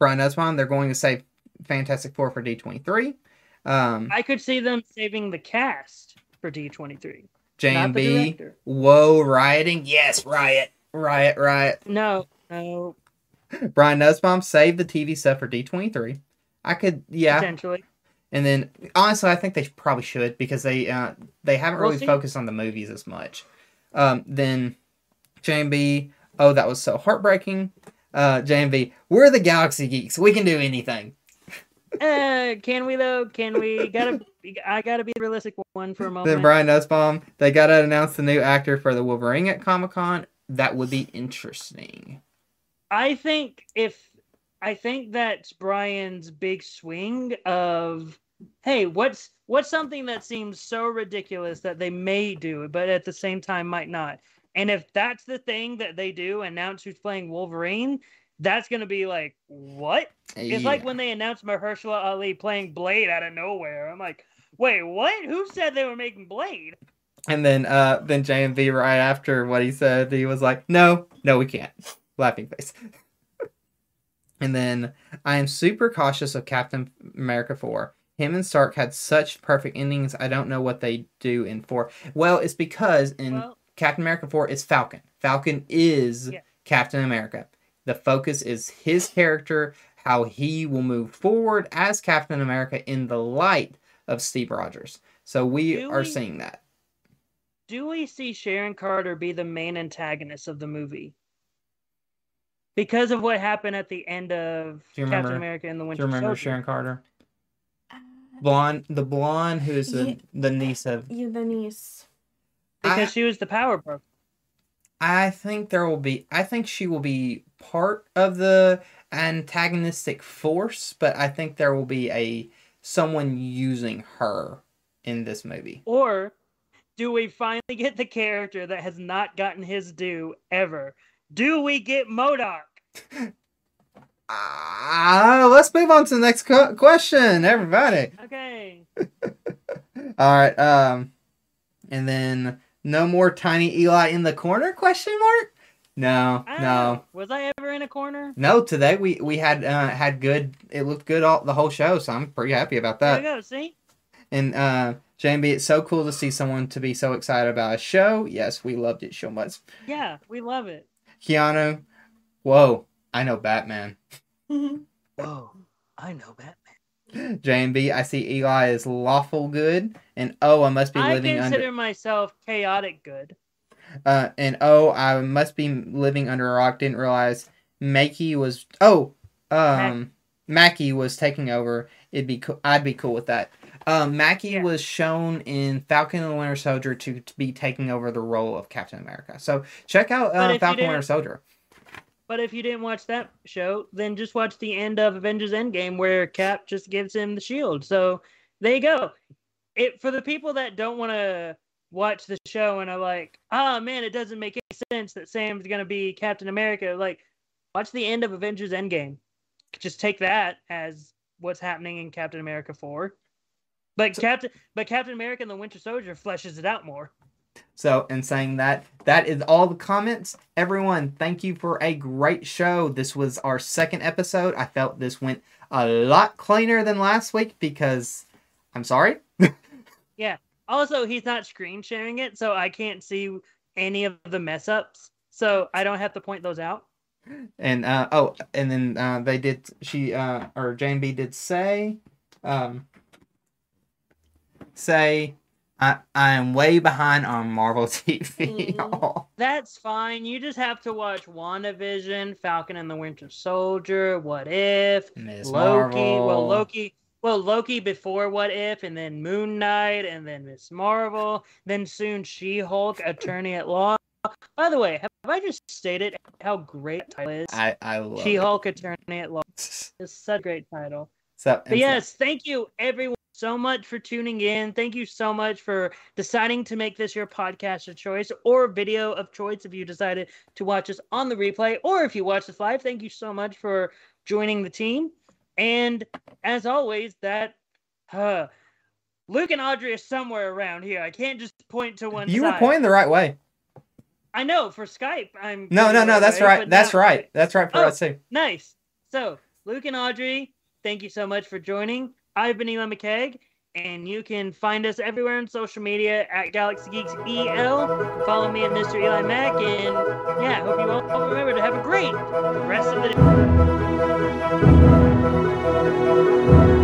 Brian Nussbaum, they're going to save Fantastic Four for D23. Um, I could see them saving the cast for D23. Jane B, whoa, rioting. Yes, riot, riot, riot. No, no, Brian Nussbaum, save the TV stuff for D23. I could, yeah. potentially. And then honestly, I think they probably should because they uh, they haven't We'll really see. focused on the movies as much. Um, then JMB, oh that was so heartbreaking. Uh, JMB, we're the Galaxy Geeks. We can do anything. (laughs) Uh, can we though? Can we? Gotta. I gotta be the realistic one for a moment. Then Brian Nussbaum, they gotta announce the new actor for the Wolverine at Comic Con. That would be interesting. I think if I think that's Brian's big swing of hey, what's what's something that seems so ridiculous that they may do, but at the same time might not. And if that's the thing that they do, announce who's playing Wolverine, that's gonna be like what? It's like when they announced Mahershala Ali playing Blade out of nowhere. I'm like, wait, what? Who said they were making Blade? And then uh, then JMV right after what he said, he was like, "No, no, we can't." (laughs) Laughing face. (laughs) And then I am super cautious of Captain America 4. Him and Stark had such perfect endings. I don't know what they do in 4. Well, it's because in Well, Captain America 4 is Falcon. Falcon is Yeah. Captain America. The focus is his character, how he will move forward as Captain America in the light of Steve Rogers. So we Do are we- seeing that. do we see Sharon Carter be the main antagonist of the movie? Because of what happened at the end of Do Captain remember- America and the Winter Do Winter you remember Soldier. Sharon Carter? Uh, Blonde, the blonde who is the, Yeah. the niece of. you, the niece. Because I, she was the power broker. I think there will be. I think she will be part of the antagonistic force, but I think there will be a someone using her in this movie. Or do we finally get the character that has not gotten his due ever? Do we get MODOK? Ah, (laughs) let's move on to the next co- question, everybody. Okay. (laughs) All right. Um, and then no more tiny Eli in the corner? Question mark? No, I no. Was I ever in a corner? no. Today we we had uh had good. It looked good all the whole show, so I'm pretty happy about that. There that. we go. See? And uh, JB, it's so cool to see someone to be so excited about a show. Yes, we loved it so much. Yeah, we love it. Keanu, whoa, I know Batman. (laughs) Whoa, I know Batman. JB, I see Eli is lawful good, and oh, I must be living under. I consider under. myself chaotic good. Uh, and oh, I must be living under a rock. Didn't realize Mackie was. Oh, um, Mackie was taking over. It'd be. cool. I'd be cool with that. Um, Mackie Yeah. was shown in Falcon and the Winter Soldier to, to be taking over the role of Captain America. So check out uh, Falcon Winter Soldier. But if you didn't watch that show, then just watch the end of Avengers Endgame where Cap just gives him the shield. So there you go. It for the people that don't want to watch the show and are like, oh man, it doesn't make any sense that Sam's gonna be Captain America. Like, watch the end of Avengers Endgame. Just take that as what's happening in Captain America 4. But Captain but Captain America and the Winter Soldier fleshes it out more. So, in saying that, that is all the comments. Everyone, thank you for a great show. This was our second episode. I felt this went a lot cleaner than last week because I'm sorry. (laughs) Yeah. Also, he's not screen sharing it, so I can't see any of the mess ups. So I don't have to point those out. And uh oh, and then uh they did she uh or Jane B did say um say I I am way behind on Marvel (laughs) TV. Mm. That's fine. You just have to watch WandaVision, Falcon and the Winter Soldier, What If, Miss Loki. Marvel. Well, Loki. Well, Loki before What If, and then Moon Knight, and then Miss Marvel, then soon She Hulk, Attorney at Law. By the way, have I just stated how great the title is? I I love She Hulk, Attorney at Law. (laughs) It's such a great title. So But and so- yes, thank you everyone so much for tuning in. Thank you so much for deciding to make this your podcast of choice or video of choice if you decided to watch us on the replay or if you watch this live. Thank you so much for joining the team. And as always, that uh Luke and Audrey are somewhere around here. I can't just point to one you were pointing the right way. I know for Skype I'm No, no, no. That's way, right. That's not- right. That's right for Oh. us too. Nice. So, Luke and Audrey, thank you so much for joining. I've been Eli McKeag, and you can find us everywhere on social media at Galaxy Geeks EL. Follow me at Mr. Eli Mack, and yeah, I hope you all remember to have a great rest of the day.